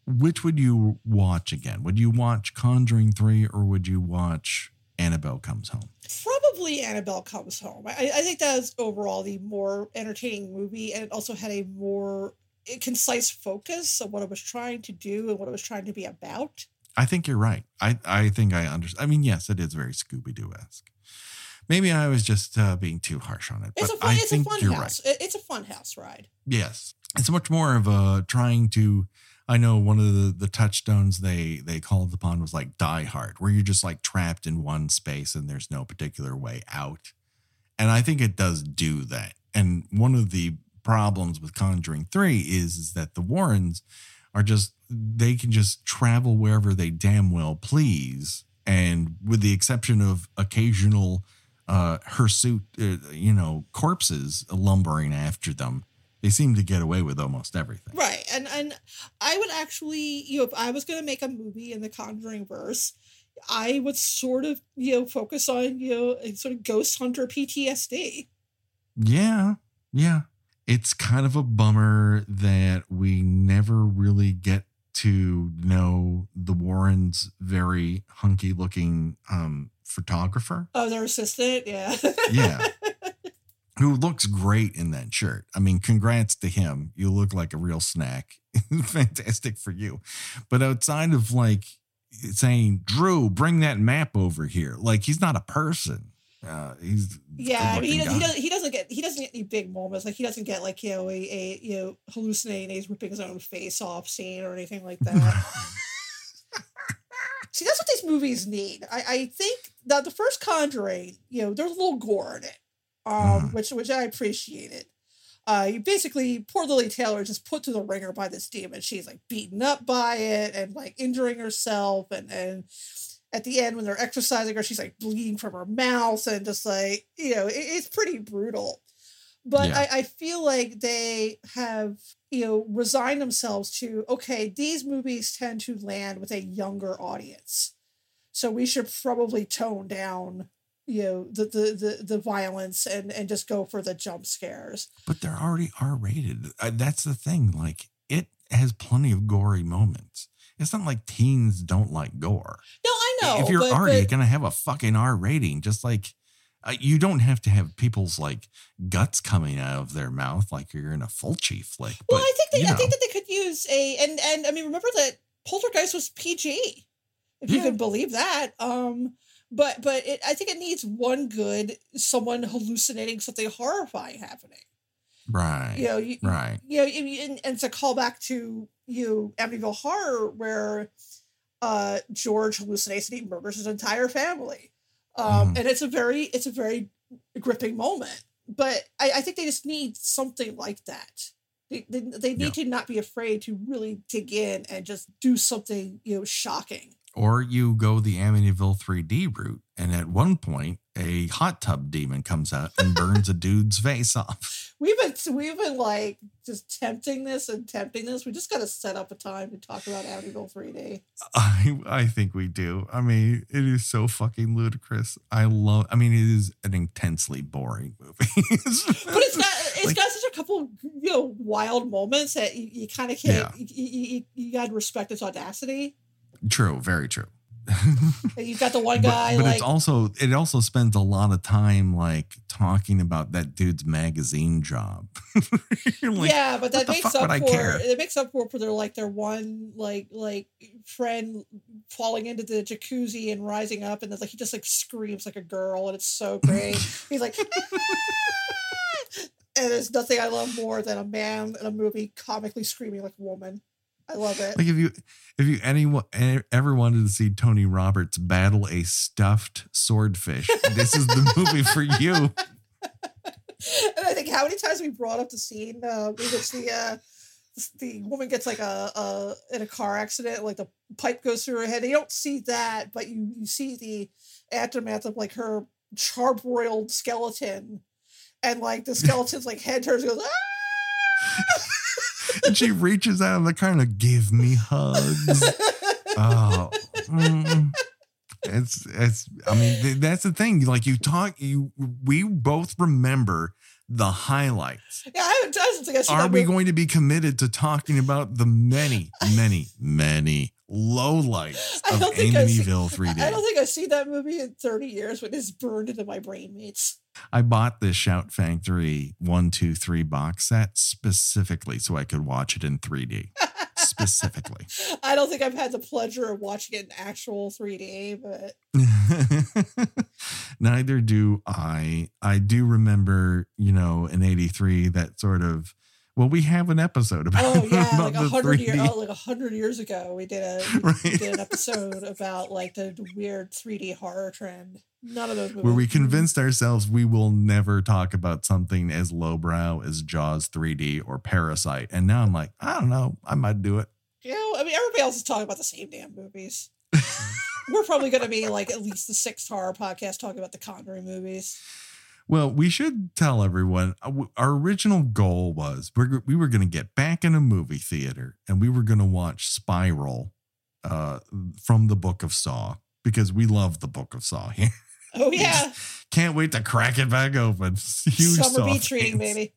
which would you watch again? Would you watch Conjuring 3 or would you watch Annabelle Comes Home? Probably Annabelle comes home I, I think that was overall the more entertaining movie and it also had a more concise focus of what it was trying to do and what it was trying to be about I think you're right. I, I think I understand. I mean, yes, it is very Scooby Doo esque. Maybe I was just uh, being too harsh on it, but it's a fun I it's a think fun you're house right. It's a fun house ride Yes, it's much more of a trying to. I know one of the the touchstones they they called upon was like Die Hard, where you're just like trapped in one space and there's no particular way out. And I think it does do that. And one of the problems with Conjuring Three is is that the Warrens are just they can just travel wherever they damn well please, and with the exception of occasional uh hirsute, uh, you know, corpses lumbering after them they seem to get away with almost everything. Right. And and I would actually, you know, if I was gonna make a movie in the Conjuring verse, I would sort of, you know, focus on, you know, a sort of ghost hunter PTSD. Yeah, yeah. it's kind of a bummer that we never really get to know the Warrens' very hunky looking um, photographer. Oh, their assistant, yeah. Yeah. Who looks great in that shirt. I mean, congrats to him. You look like a real snack. Fantastic for you. But outside of like saying, Drew, bring that map over here, like he's not a person. Uh, he's yeah, I mean, he, doesn't, he doesn't he doesn't get he doesn't get any big moments. Like he doesn't get like you know a, a you know hallucinating he's ripping his own face off scene or anything like that. See, that's what these movies need. I, I think that the first Conjuring, you know, there's a little gore in it, um, Mhm. which which I appreciated. Uh, you basically poor Lili Taylor is just put to the wringer by this demon. She's like beaten up by it and like injuring herself, and and at the end when they're exorcising her, she's like bleeding from her mouth and just like you know, it, it's pretty brutal. But Yeah. I, I feel like they have you know resigned themselves to okay, these movies tend to land with a younger audience, so we should probably tone down you know the the the, the violence and and just go for the jump scares. but they're already R rated. Uh, that's the thing. Like it has plenty of gory moments. It's not like teens don't like gore. No, I know. if you're but, already but- gonna have a fucking R rating, just like uh, you don't have to have people's like guts coming out of their mouth like you're in a Fulci flick. well, but, I think they, you I think that they could use a and and I mean remember that Poltergeist was PG, if you Yeah. can believe that. Um, but but it, I think it needs one good someone hallucinating something horrifying happening. right, You know, you, right. you know, and, and it's a callback to you Amityville Horror where uh George hallucinates and he murders his entire family. Um, Mhm. and it's a very it's a very gripping moment. But I, I think they just need something like that. They, they, they need to not be afraid to really dig in and just do something, you know, shocking. Or you go the Amityville 3D route, and at one point, a hot tub demon comes out and burns a dude's face off. We've been we've been like just tempting this and tempting this. We just got to set up a time to talk about Amityville 3D. I I think we do. I mean, it is so fucking ludicrous. I love. I mean, it is an intensely boring movie. but it's got it's Like- got such a couple you know wild moments that you, you kind of can't Yeah. you, you, you, you got to respect its audacity true, very true. you've got the one but guy but like it's also it also spends a lot of time like talking about that dude's magazine job. Like, yeah but that makes up for it makes up for for their like their one like like friend falling into the jacuzzi and rising up and then like he just like screams like a girl and it's so great he's like and there's nothing I love more than a man in a movie comically screaming like a woman I love it Like if you if you anyone ever wanted to see Tony Roberts battle a stuffed swordfish, this is the movie for you. and I think how many times we brought up the scene uh, in which the uh, the woman gets like a, a in a car accident, like the pipe goes through her head. You don't see that, but you you see the aftermath of like her charbroiled skeleton, and like the skeleton's like head turns and goes. "Ah!" And she reaches out of the car and like, give me hugs. Oh, mm. it's it's. I mean, th- that's the thing. Like you talk, you we both remember the highlights. Yeah, I haven't. I Are we movie. going to be committed to talking about the many, many, many lowlights of don't I've seen- Amityville 3D? I don't think I've seen that movie in thirty years, but it's burned into my brain mates. I bought this Shout Factory one, two, three box set specifically so I could watch it in 3D. specifically. I don't think I've had the pleasure of watching it in actual 3D, but Neither do I. I do remember, you know, in 83 that sort of well, we have an episode about, oh yeah, about like a hundred years, oh, like a hundred years ago, we did a we Right. did an episode about like the weird 3D horror trend. None of those movies. where we mm-hmm. convinced ourselves we will never talk about something as lowbrow as Jaws 3D or Parasite. And now I'm like, I don't know, I might do it. You know, I mean, everybody else is talking about the same damn movies. We're probably going to be like at least the sixth horror podcast talking about the Conjuring movies. Well, we should tell everyone uh, our original goal was we're, we were going to get back in a movie theater and we were going to watch Spiral uh, from the Book of Saw because we love the Book of Saw here. Oh yeah, Can't wait to crack it back open. Huge summer beach reading, fans. baby.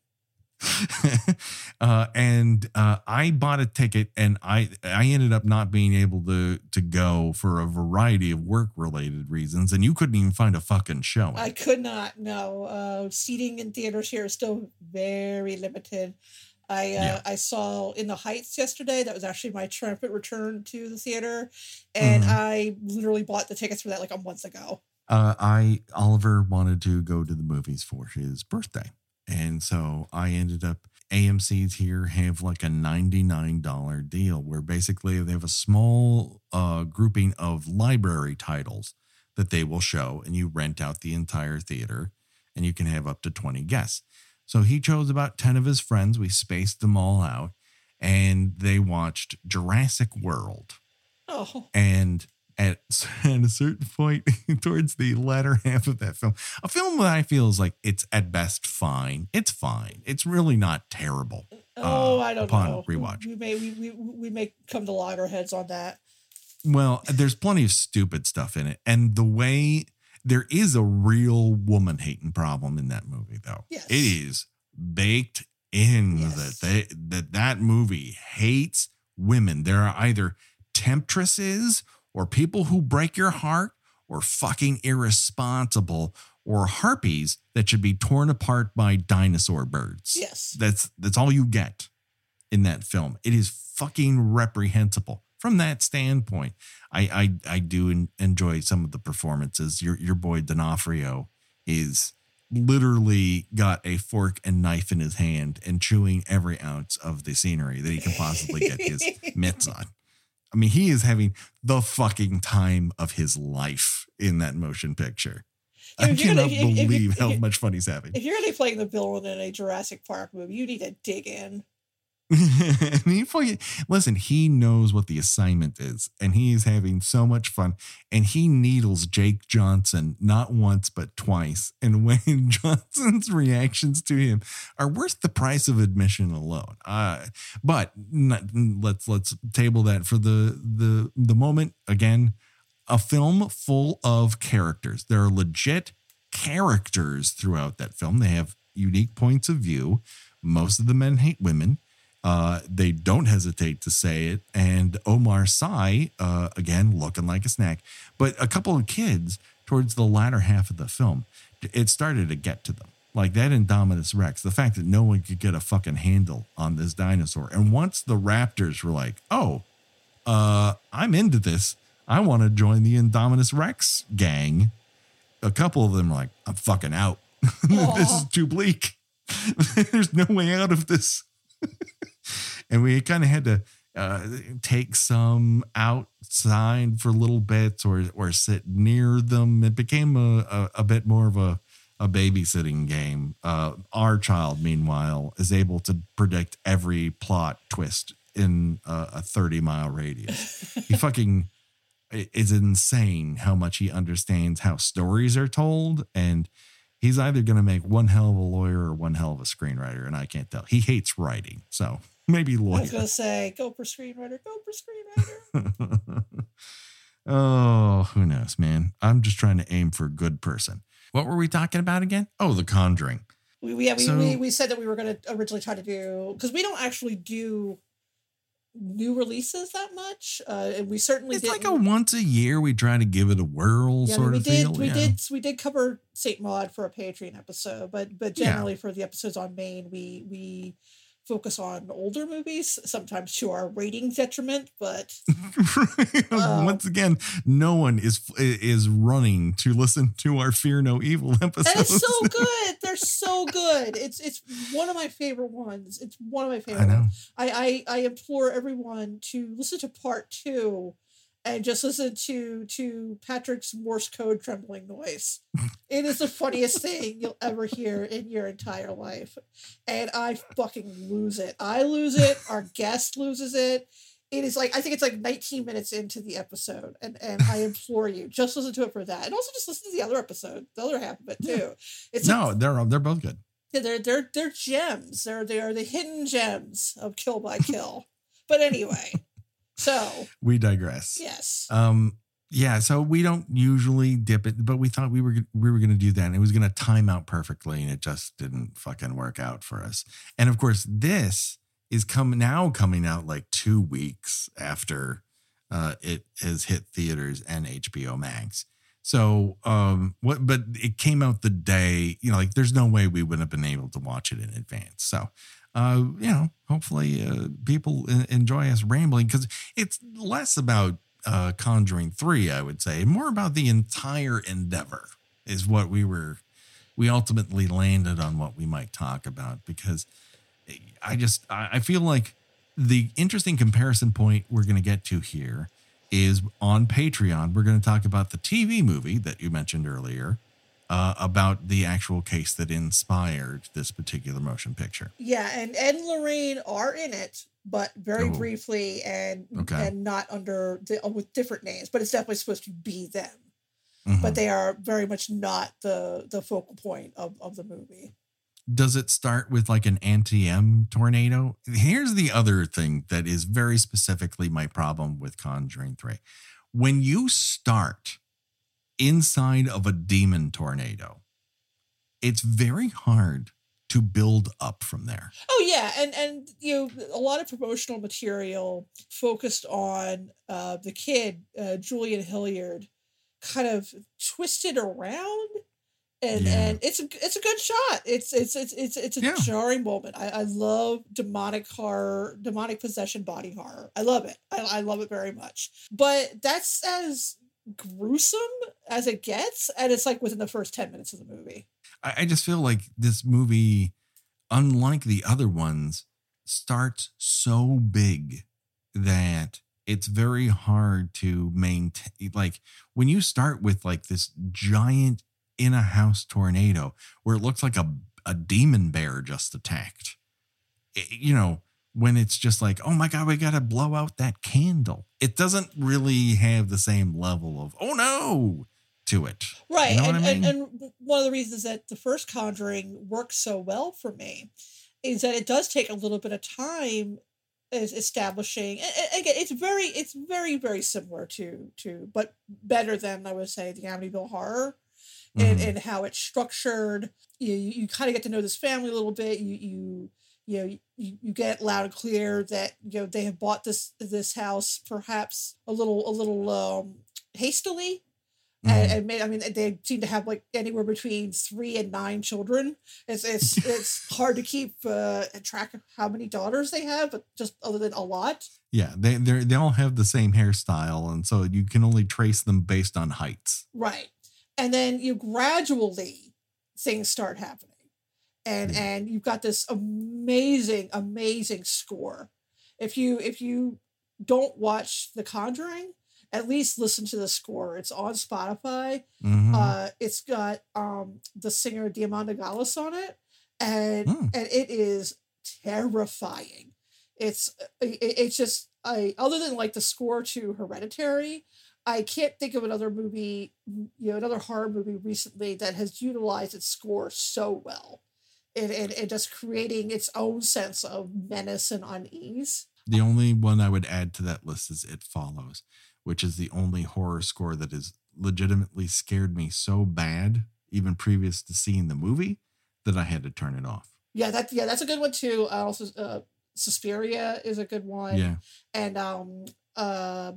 uh, and uh, I bought a ticket, and I I ended up not being able to to go for a variety of work related reasons, and you couldn't even find a fucking show. I could not. No, uh, seating in theaters here is still very limited. I uh, Yeah. I saw In the Heights yesterday. That was actually my triumphant return to the theater, and Mhm. I literally bought the tickets for that like a month ago. uh, I Oliver wanted to go to the movies for his birthday, and so I ended up. AMC's here have like a $99 deal where basically they have a small uh, grouping of library titles that they will show, and you rent out the entire theater, and you can have up to 20 guests. So he chose about 10 of his friends. We spaced them all out, and they watched Jurassic World Oh, and at, at a certain point towards the latter half of that film a film that i feel is like it's at best fine it's fine it's really not terrible oh, uh, I don't upon know. rewatch. We may we, we we may come to loggerheads on that. well there's plenty of stupid stuff in it and the way there is a real woman hating problem in that movie though Yes. it is baked in Yes. that they that that movie hates women there are either temptresses or people who break your heart or fucking irresponsible or harpies that should be torn apart by dinosaur birds Yes. that's that's all you get in that film. It is fucking reprehensible from that standpoint. I I, I do enjoy some of the performances. Your your boy D'Onofrio is literally got a fork and knife in his hand and chewing every ounce of the scenery that he can possibly get his mitts on. I mean, he is having the fucking time of his life in that motion picture. I if you're gonna- cannot if- if- if- believe how if- much fun he's having. If you're gonna be playing the villain in a Jurassic Park movie, you need to dig in. And he fucking listen, he knows what the assignment is, and he is having so much fun. And he needles Jake Johnson not once but twice. And Wayne Johnson's reactions to him are worth the price of admission alone. Uh, but not, let's let's table that for the the the moment. Again, a film full of characters. There are legit characters throughout that film. They have unique points of view. Most of the men hate women. Uh, they don't hesitate to say it. And Omar Sy, uh, again, looking like a snack. But a couple of kids towards the latter half of the film, it started to get to them. Like that Indominus Rex, the fact that no one could get a fucking handle on this dinosaur. And once the Raptors were like, oh, uh, I'm into this. I want to join the Indominus Rex gang. A couple of them were like, I'm fucking out. this is too bleak. There's no way out of this. and we kind of had to uh, take some outside for little bits or or sit near them. It became a, a, a bit more of a, a babysitting game. Uh, our child, meanwhile, is able to predict every plot twist in a, a 30 mile radius. He fucking it's insane how much he understands how stories are told and he's either going to make one hell of a lawyer or one hell of a screenwriter and i can't tell he hates writing so maybe lawyer. I was gonna say, go for screenwriter, go for screenwriter. oh who knows man i'm just trying to aim for a good person what were we talking about again oh the conjuring we we, yeah, we, So- we we said that we were gonna originally try to do because we don't actually do new releases that much, uh, and we certainly it's didn't. like a once a year we try to give it a whirl yeah, I mean, sort we of did feel we yeah. did we did cover Saint Maud for a Patreon episode, but but Yeah. generally for the episodes on main, we we focus on older movies, sometimes to our rating detriment, but Uh, Once again, no one is is running to listen to our Fear No Evil episodes. that is so good. They're so good. It's it's one of my favorite ones. It's one of my favorite I know. ones. I, I I implore everyone to listen to part two and just listen to to Patrick's Morse code trembling noise. It is the funniest thing you'll ever hear in your entire life. And I fucking lose it. I lose it. Our guest loses it. It is like I think it's like 19 minutes into the episode, and and I implore you just listen to it for that, and also just listen to the other episode, the other half of it too. It's No, they're they're both good. yeah, they're they're they're gems. They're they are the hidden gems of Kill by Kill. but anyway, so We digress. yes, Um, yeah, so we don't usually dip it, but we thought we were we were going to do that, and it was going to time out perfectly, and it just didn't fucking work out for us. And of course, this is come now coming out like two weeks after uh, it has hit theaters and HBO Max. So, um, what? But it came out the day, you know, like there's no way we would have been able to watch it in advance. So, uh, you know, hopefully, uh, people enjoy us rambling because it's less about uh, Conjuring 3, I would say. More about the entire endeavor is what we were, we ultimately landed on what we might talk about because I just, I feel like the interesting comparison point we're going to get to here is on Patreon. We're going to talk about the TV movie that you mentioned earlier. Uh, about the actual case that inspired this particular motion picture. Yeah, and Ed and Lorraine are in it, but very oh. briefly and okay. and not under the uh, with different names, but it's definitely supposed to be them. Mm-hmm. But they are very much not the the focal point of, of the movie. Does it start with like an anti-M tornado? Here's the other thing that is very specifically my problem with Conjuring 3. When you start inside of a demon tornado, it's very hard to build up from there. Oh yeah, and and you know a lot of promotional material focused on uh, the kid uh, Julian Hilliard, kind of twisted around, and yeah. and it's a it's a good shot. It's it's it's it's it's a yeah. jarring moment. I, I love demonic horror, demonic possession, body horror. I love it. I, I love it very much. But that's as gruesome as it gets, and it's like within the first ten minutes of the movie. I, I just feel like this movie, unlike the other ones, starts so big that it's very hard to maintain. Like when you start with like this giant in a house tornado where it looks like a, a demon bear just attacked, it, you know, when it's just like, oh my God, we got to blow out that candle. It doesn't really have the same level of, oh no, to it. Right. You know and, I mean? and, and one of the reasons that the first Conjuring works so well for me is that it does take a little bit of time is establishing again it's very it's very very similar to to but better than i would say the amityville horror mm-hmm. and, and how it's structured you you, you kind of get to know this family a little bit you you you know you, you get loud and clear that you know they have bought this this house perhaps a little a little um hastily Mm-hmm. And, and made, I mean, they seem to have like anywhere between three and nine children. It's it's it's hard to keep uh, track of how many daughters they have, but just other than a lot. Yeah, they they they all have the same hairstyle, and so you can only trace them based on heights. Right, and then you gradually things start happening, and yeah. and you've got this amazing amazing score. If you if you don't watch The Conjuring, at least listen to the score. It's on Spotify. Mm-hmm. Uh, it's got um, the singer Diamanda Galás on it, and mm. and it is terrifying. It's uh, it, it's just I other than like the score to Hereditary, I can't think of another movie, you know, another horror movie recently that has utilized its score so well. And, and, and just creating its own sense of menace and unease. The only one I would add to that list is It Follows which is the only horror score that has legitimately scared me so bad, even previous to seeing the movie, that I had to turn it off. Yeah, that yeah, that's a good one too. Uh, also, uh, Suspiria is a good one. Yeah, and um, uh,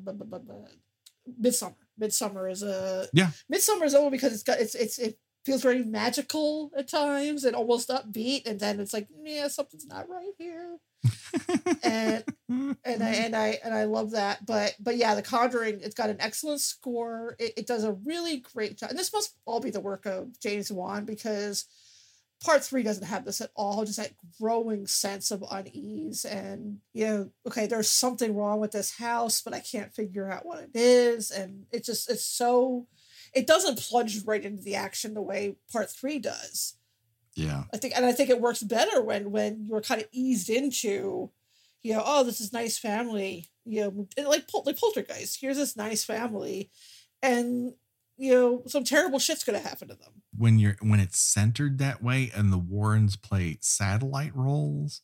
Midsommar. Midsommar is a yeah. Midsummer is over because it's got it's it's it feels very magical at times and almost upbeat, and then it's like yeah, something's not right here and and I and I and I love that. But but yeah, The Conjuring, it's got an excellent score. It, it does a really great job. And this must all be the work of James Wan because part three doesn't have this at all, just that growing sense of unease and you know, okay, there's something wrong with this house, but I can't figure out what it is. And it just it's so it doesn't plunge right into the action the way part three does yeah. I think and I think it works better when when you're kind of eased into, you know, oh, this is nice family, you know, like like poltergeist. Here's this nice family, and you know, some terrible shit's gonna happen to them. When you're when it's centered that way, and the Warrens play satellite roles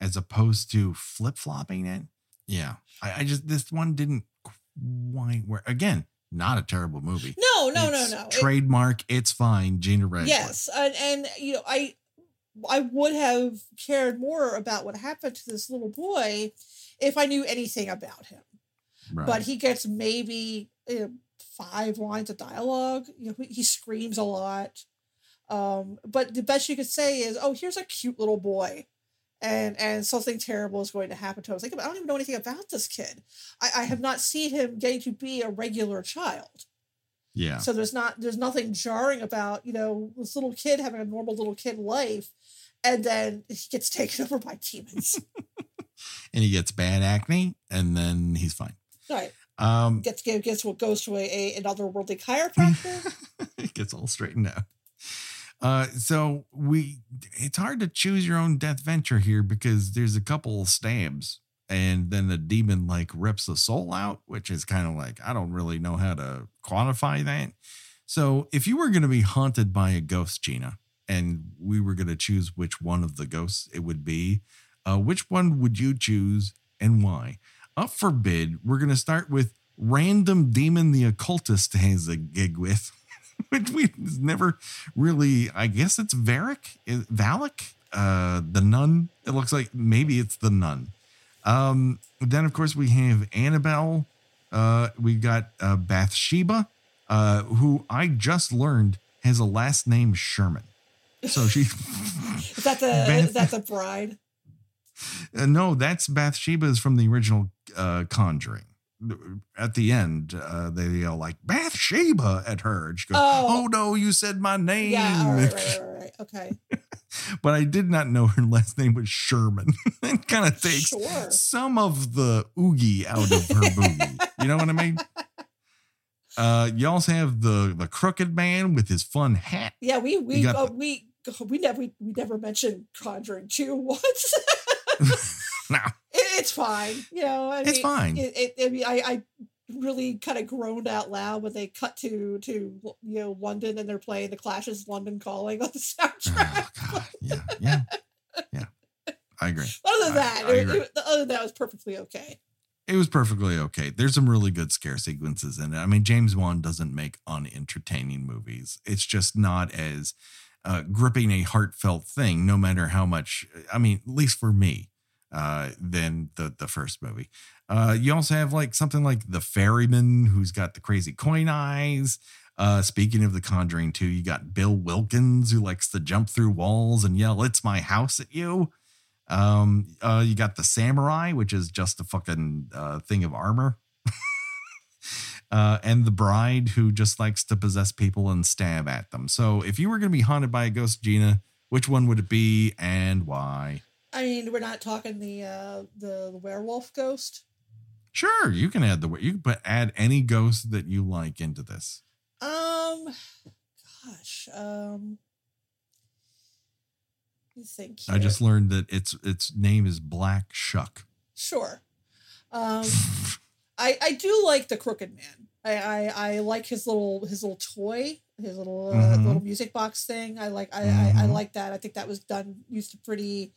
as opposed to flip flopping it. Yeah, I, I just this one didn't quite work. Again, not a terrible movie. No, no, It's no, no. It- Trademark. it's fine. Gina Redwood. yes, and, and you know, I I would have cared more about what happened to this little boy if I knew anything about him. Right. But he gets maybe you know, five lines of dialogue. You know, he- he screams a lot. Um, but the best you could say is, "Oh, here's a cute little boy." And, and something terrible is going to happen to him. I was like, I don't even know anything about this kid. I, I have not seen him getting to be a regular child. yeah. So there's not there's nothing jarring about you know this little kid having a normal little kid life, and then he gets taken over by demons. and he gets bad acne, and then he's fine. right, Um, gets gets what goes to a, a an otherworldly chiropractor. it gets all straightened out. Uh, so we, it's hard to choose your own death venture here because there's a couple of stabs, and then the demon like rips the soul out, which is kind of like I don't really know how to quantify that. So if you were going to be haunted by a ghost, Gina, and we were going to choose which one of the ghosts it would be, uh, which one would you choose and why? Up for bid, we're going to start with random demon the occultist has a gig with, which we've never really, I guess it's Varric, Valak, uh, the nun. It looks like maybe it's the nun. Um, then, of course, we have Annabelle. Uh, we got uh, Bathsheba, uh, who I just learned has a last name Sherman. So she, Is that the Beth- is that the bride? Uh, no, that's Bathsheba is from the original uh, Conjuring. At the end, uh, they yell like Bathsheba at her, and she goes, Oh. "Oh, no, you said my name." Yeah, all right, right, right, right. Okay, but I did not know her last name was Sherman. it kind of takes Sure. some of the oogie out of her boogie. you know what I mean? Uh, you also have the the crooked man with his fun hat. yeah. We we got uh, we we never we, we never mentioned Conjuring two once. No, it's fine, you know. I it's mean, fine. It, it, I mean, I, I really kind of groaned out loud when they cut to to you know London and they're playing the Clash's "London Calling" on the soundtrack. oh God, yeah, yeah, yeah. I agree. Other than I- that, I it, it- other than that, was perfectly okay. it was perfectly okay. There's some really good scare sequences in it. I mean, James Wan doesn't make unentertaining movies. It's just not as uh, gripping a heartfelt thing, no matter how much. I mean, at least for me, uh, than the the first movie. Uh, you also have like something like the ferryman who's got the crazy coin eyes. Uh, speaking of the Conjuring 2, you got Bill Wilkins who likes to jump through walls and yell, "It's my house" at you. Um, uh, you got the samurai, which is just a fucking uh, thing of armor. uh, and the bride who just likes to possess people and stab at them. So if you were going to be haunted by a ghost, Gina, which one would it be and why? I mean, we're not talking the uh, the, the werewolf ghost. Sure, you can add the you can put add any ghost that you like into this. Um, gosh, um, me think. I just learned that its its name is Black Shuck. sure. Um, I I do like the Crooked Man. I I, I like his little his little toy, his little uh, Mhm. little music box thing. I like I, I I Mhm. like that. I think that was done used to pretty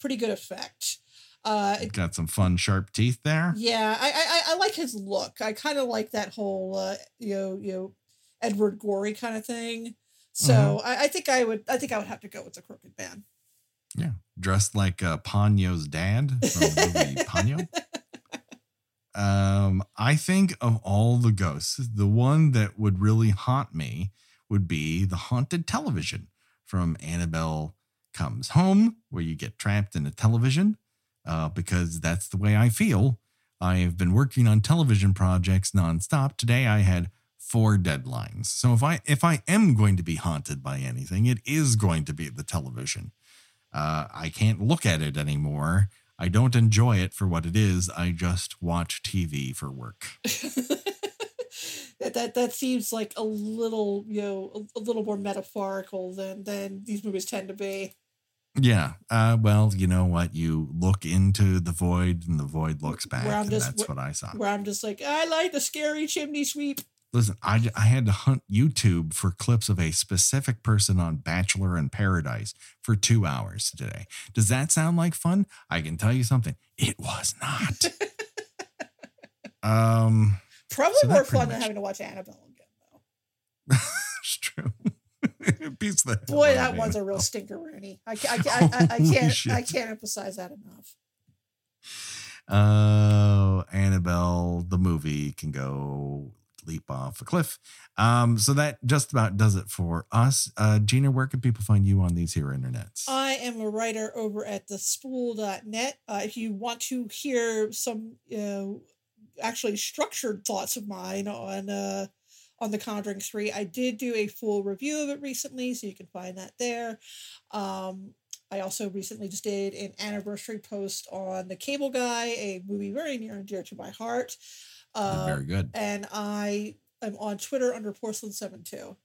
pretty good effect. Uh, it- Got some fun sharp teeth there. yeah, I, I I- like his look. I kind of like that whole uh, you know you know Edward Gorey kind of thing. So Mm-hmm. I, I think I would I think I would have to go with the Crooked Man. Yeah, dressed like uh, Ponyo's dad from the movie Ponyo. Um, I think of all the ghosts, the one that would really haunt me would be the haunted television from Annabelle Comes Home, where you get trapped in a television. Uh, because that's the way I feel. I have been working on television projects nonstop. Today I had four deadlines. So if I if I am going to be haunted by anything, it is going to be the television. Uh, I can't look at it anymore. I don't enjoy it for what it is. I just watch TV for work. that, that that seems like a little you know a, a little more metaphorical than than these movies tend to be. Yeah. Uh, well, you know what? You look into the void and the void looks back. Where I'm And just- that's what I saw. Where I'm just like I like the scary chimney sweep. Listen, I, I had to hunt YouTube for clips of a specific person on Bachelor in Paradise for two hours today. Does that sound like fun? I can tell you something. It was not. um, Probably So more fun than having to watch Annabelle again, though. it's true. beats the Boy, that one's a real stinker, Rooney. I, I, I, I, I can't shit. I can't emphasize that enough. Oh, Annabelle, the movie can go leap off a cliff. Um, so that just about does it for us. Uh, Gina, where can people find you on these here internets? I am a writer over at thespool.net. Uh, if you want to hear some uh, actually structured thoughts of mine on uh, on The Conjuring 3, I did do a full review of it recently, so you can find that there. Um, I also recently just did an anniversary post on The Cable Guy, a movie very near and dear to my heart. Uh, Very good. and I am on Twitter under Porcelain72.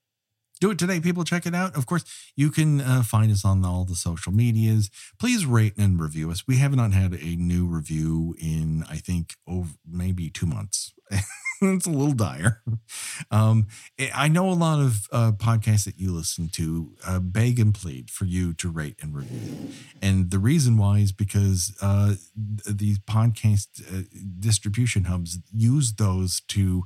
Do it today. People check it out. Of course you can uh, find us on all the social medias. Please rate and review us. We have not had a new review in i think over maybe two months. It's a little dire. Um, I- i know a lot of uh, podcasts that you listen to uh, beg and plead for you to rate and review them. And the reason why is because uh, th- these podcast uh, distribution hubs use those to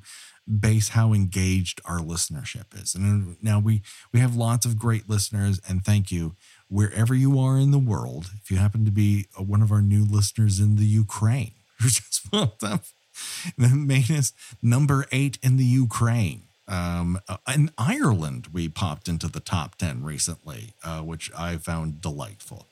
base how engaged our listenership is. And now we we have lots of great listeners, and thank you wherever you are in the world. If you happen to be uh, one of our new listeners in the Ukraine, who just popped up, that made us number eight in the Ukraine. Um, uh, in Ireland, we popped into the top 10 recently, uh, which I found delightful.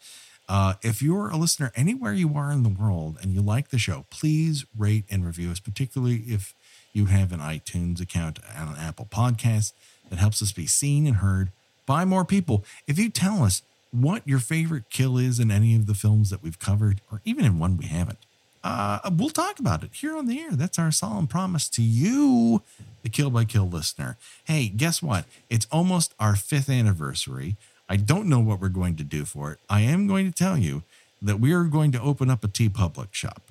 Uh, if you're a listener anywhere you are in the world and you like the show, please rate and review us, particularly if you have an iTunes account an Apple Podcast. That helps us be seen and heard by more people. If you tell us what your favorite kill is in any of the films that we've covered, or even in one we haven't, uh, we'll talk about it here on the air. That's our solemn promise to you, the Kill by Kill listener. Hey, guess what? It's almost our fifth anniversary. I don't know what we're going to do for it. I am going to tell you that we are going to open up a TeePublic shop.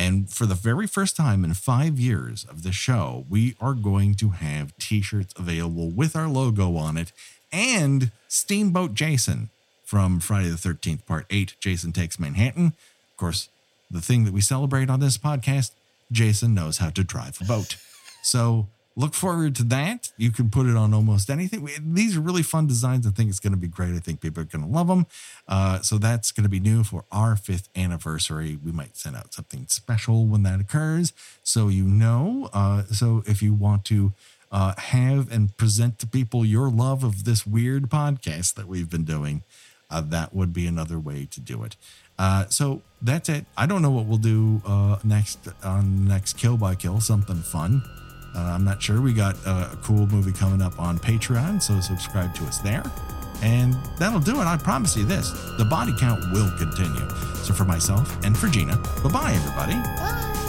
And for the very first time in five years of the show, we are going to have t shirts available with our logo on it and Steamboat Jason from Friday the 13th, Part 8 Jason Takes Manhattan. Of course, the thing that we celebrate on this podcast Jason knows how to drive a boat. So look forward to that. You can put it on almost anything. These are really fun designs. I think it's going to be great. I think people are going to love them. Uh, so that's going to be new for our fifth anniversary. We might send out something special when that occurs, so you know. Uh, so if you want to uh, have and present to people your love of this weird podcast that we've been doing, uh, that would be another way to do it. Uh, so that's it. I don't know what we'll do uh, next on next Kill by Kill. Something fun. Uh, I'm not sure. We got a cool movie coming up on Patreon, so subscribe to us there. And that'll do it. I promise you this the body count will continue. So for myself and for Gina, bye bye, everybody. Bye.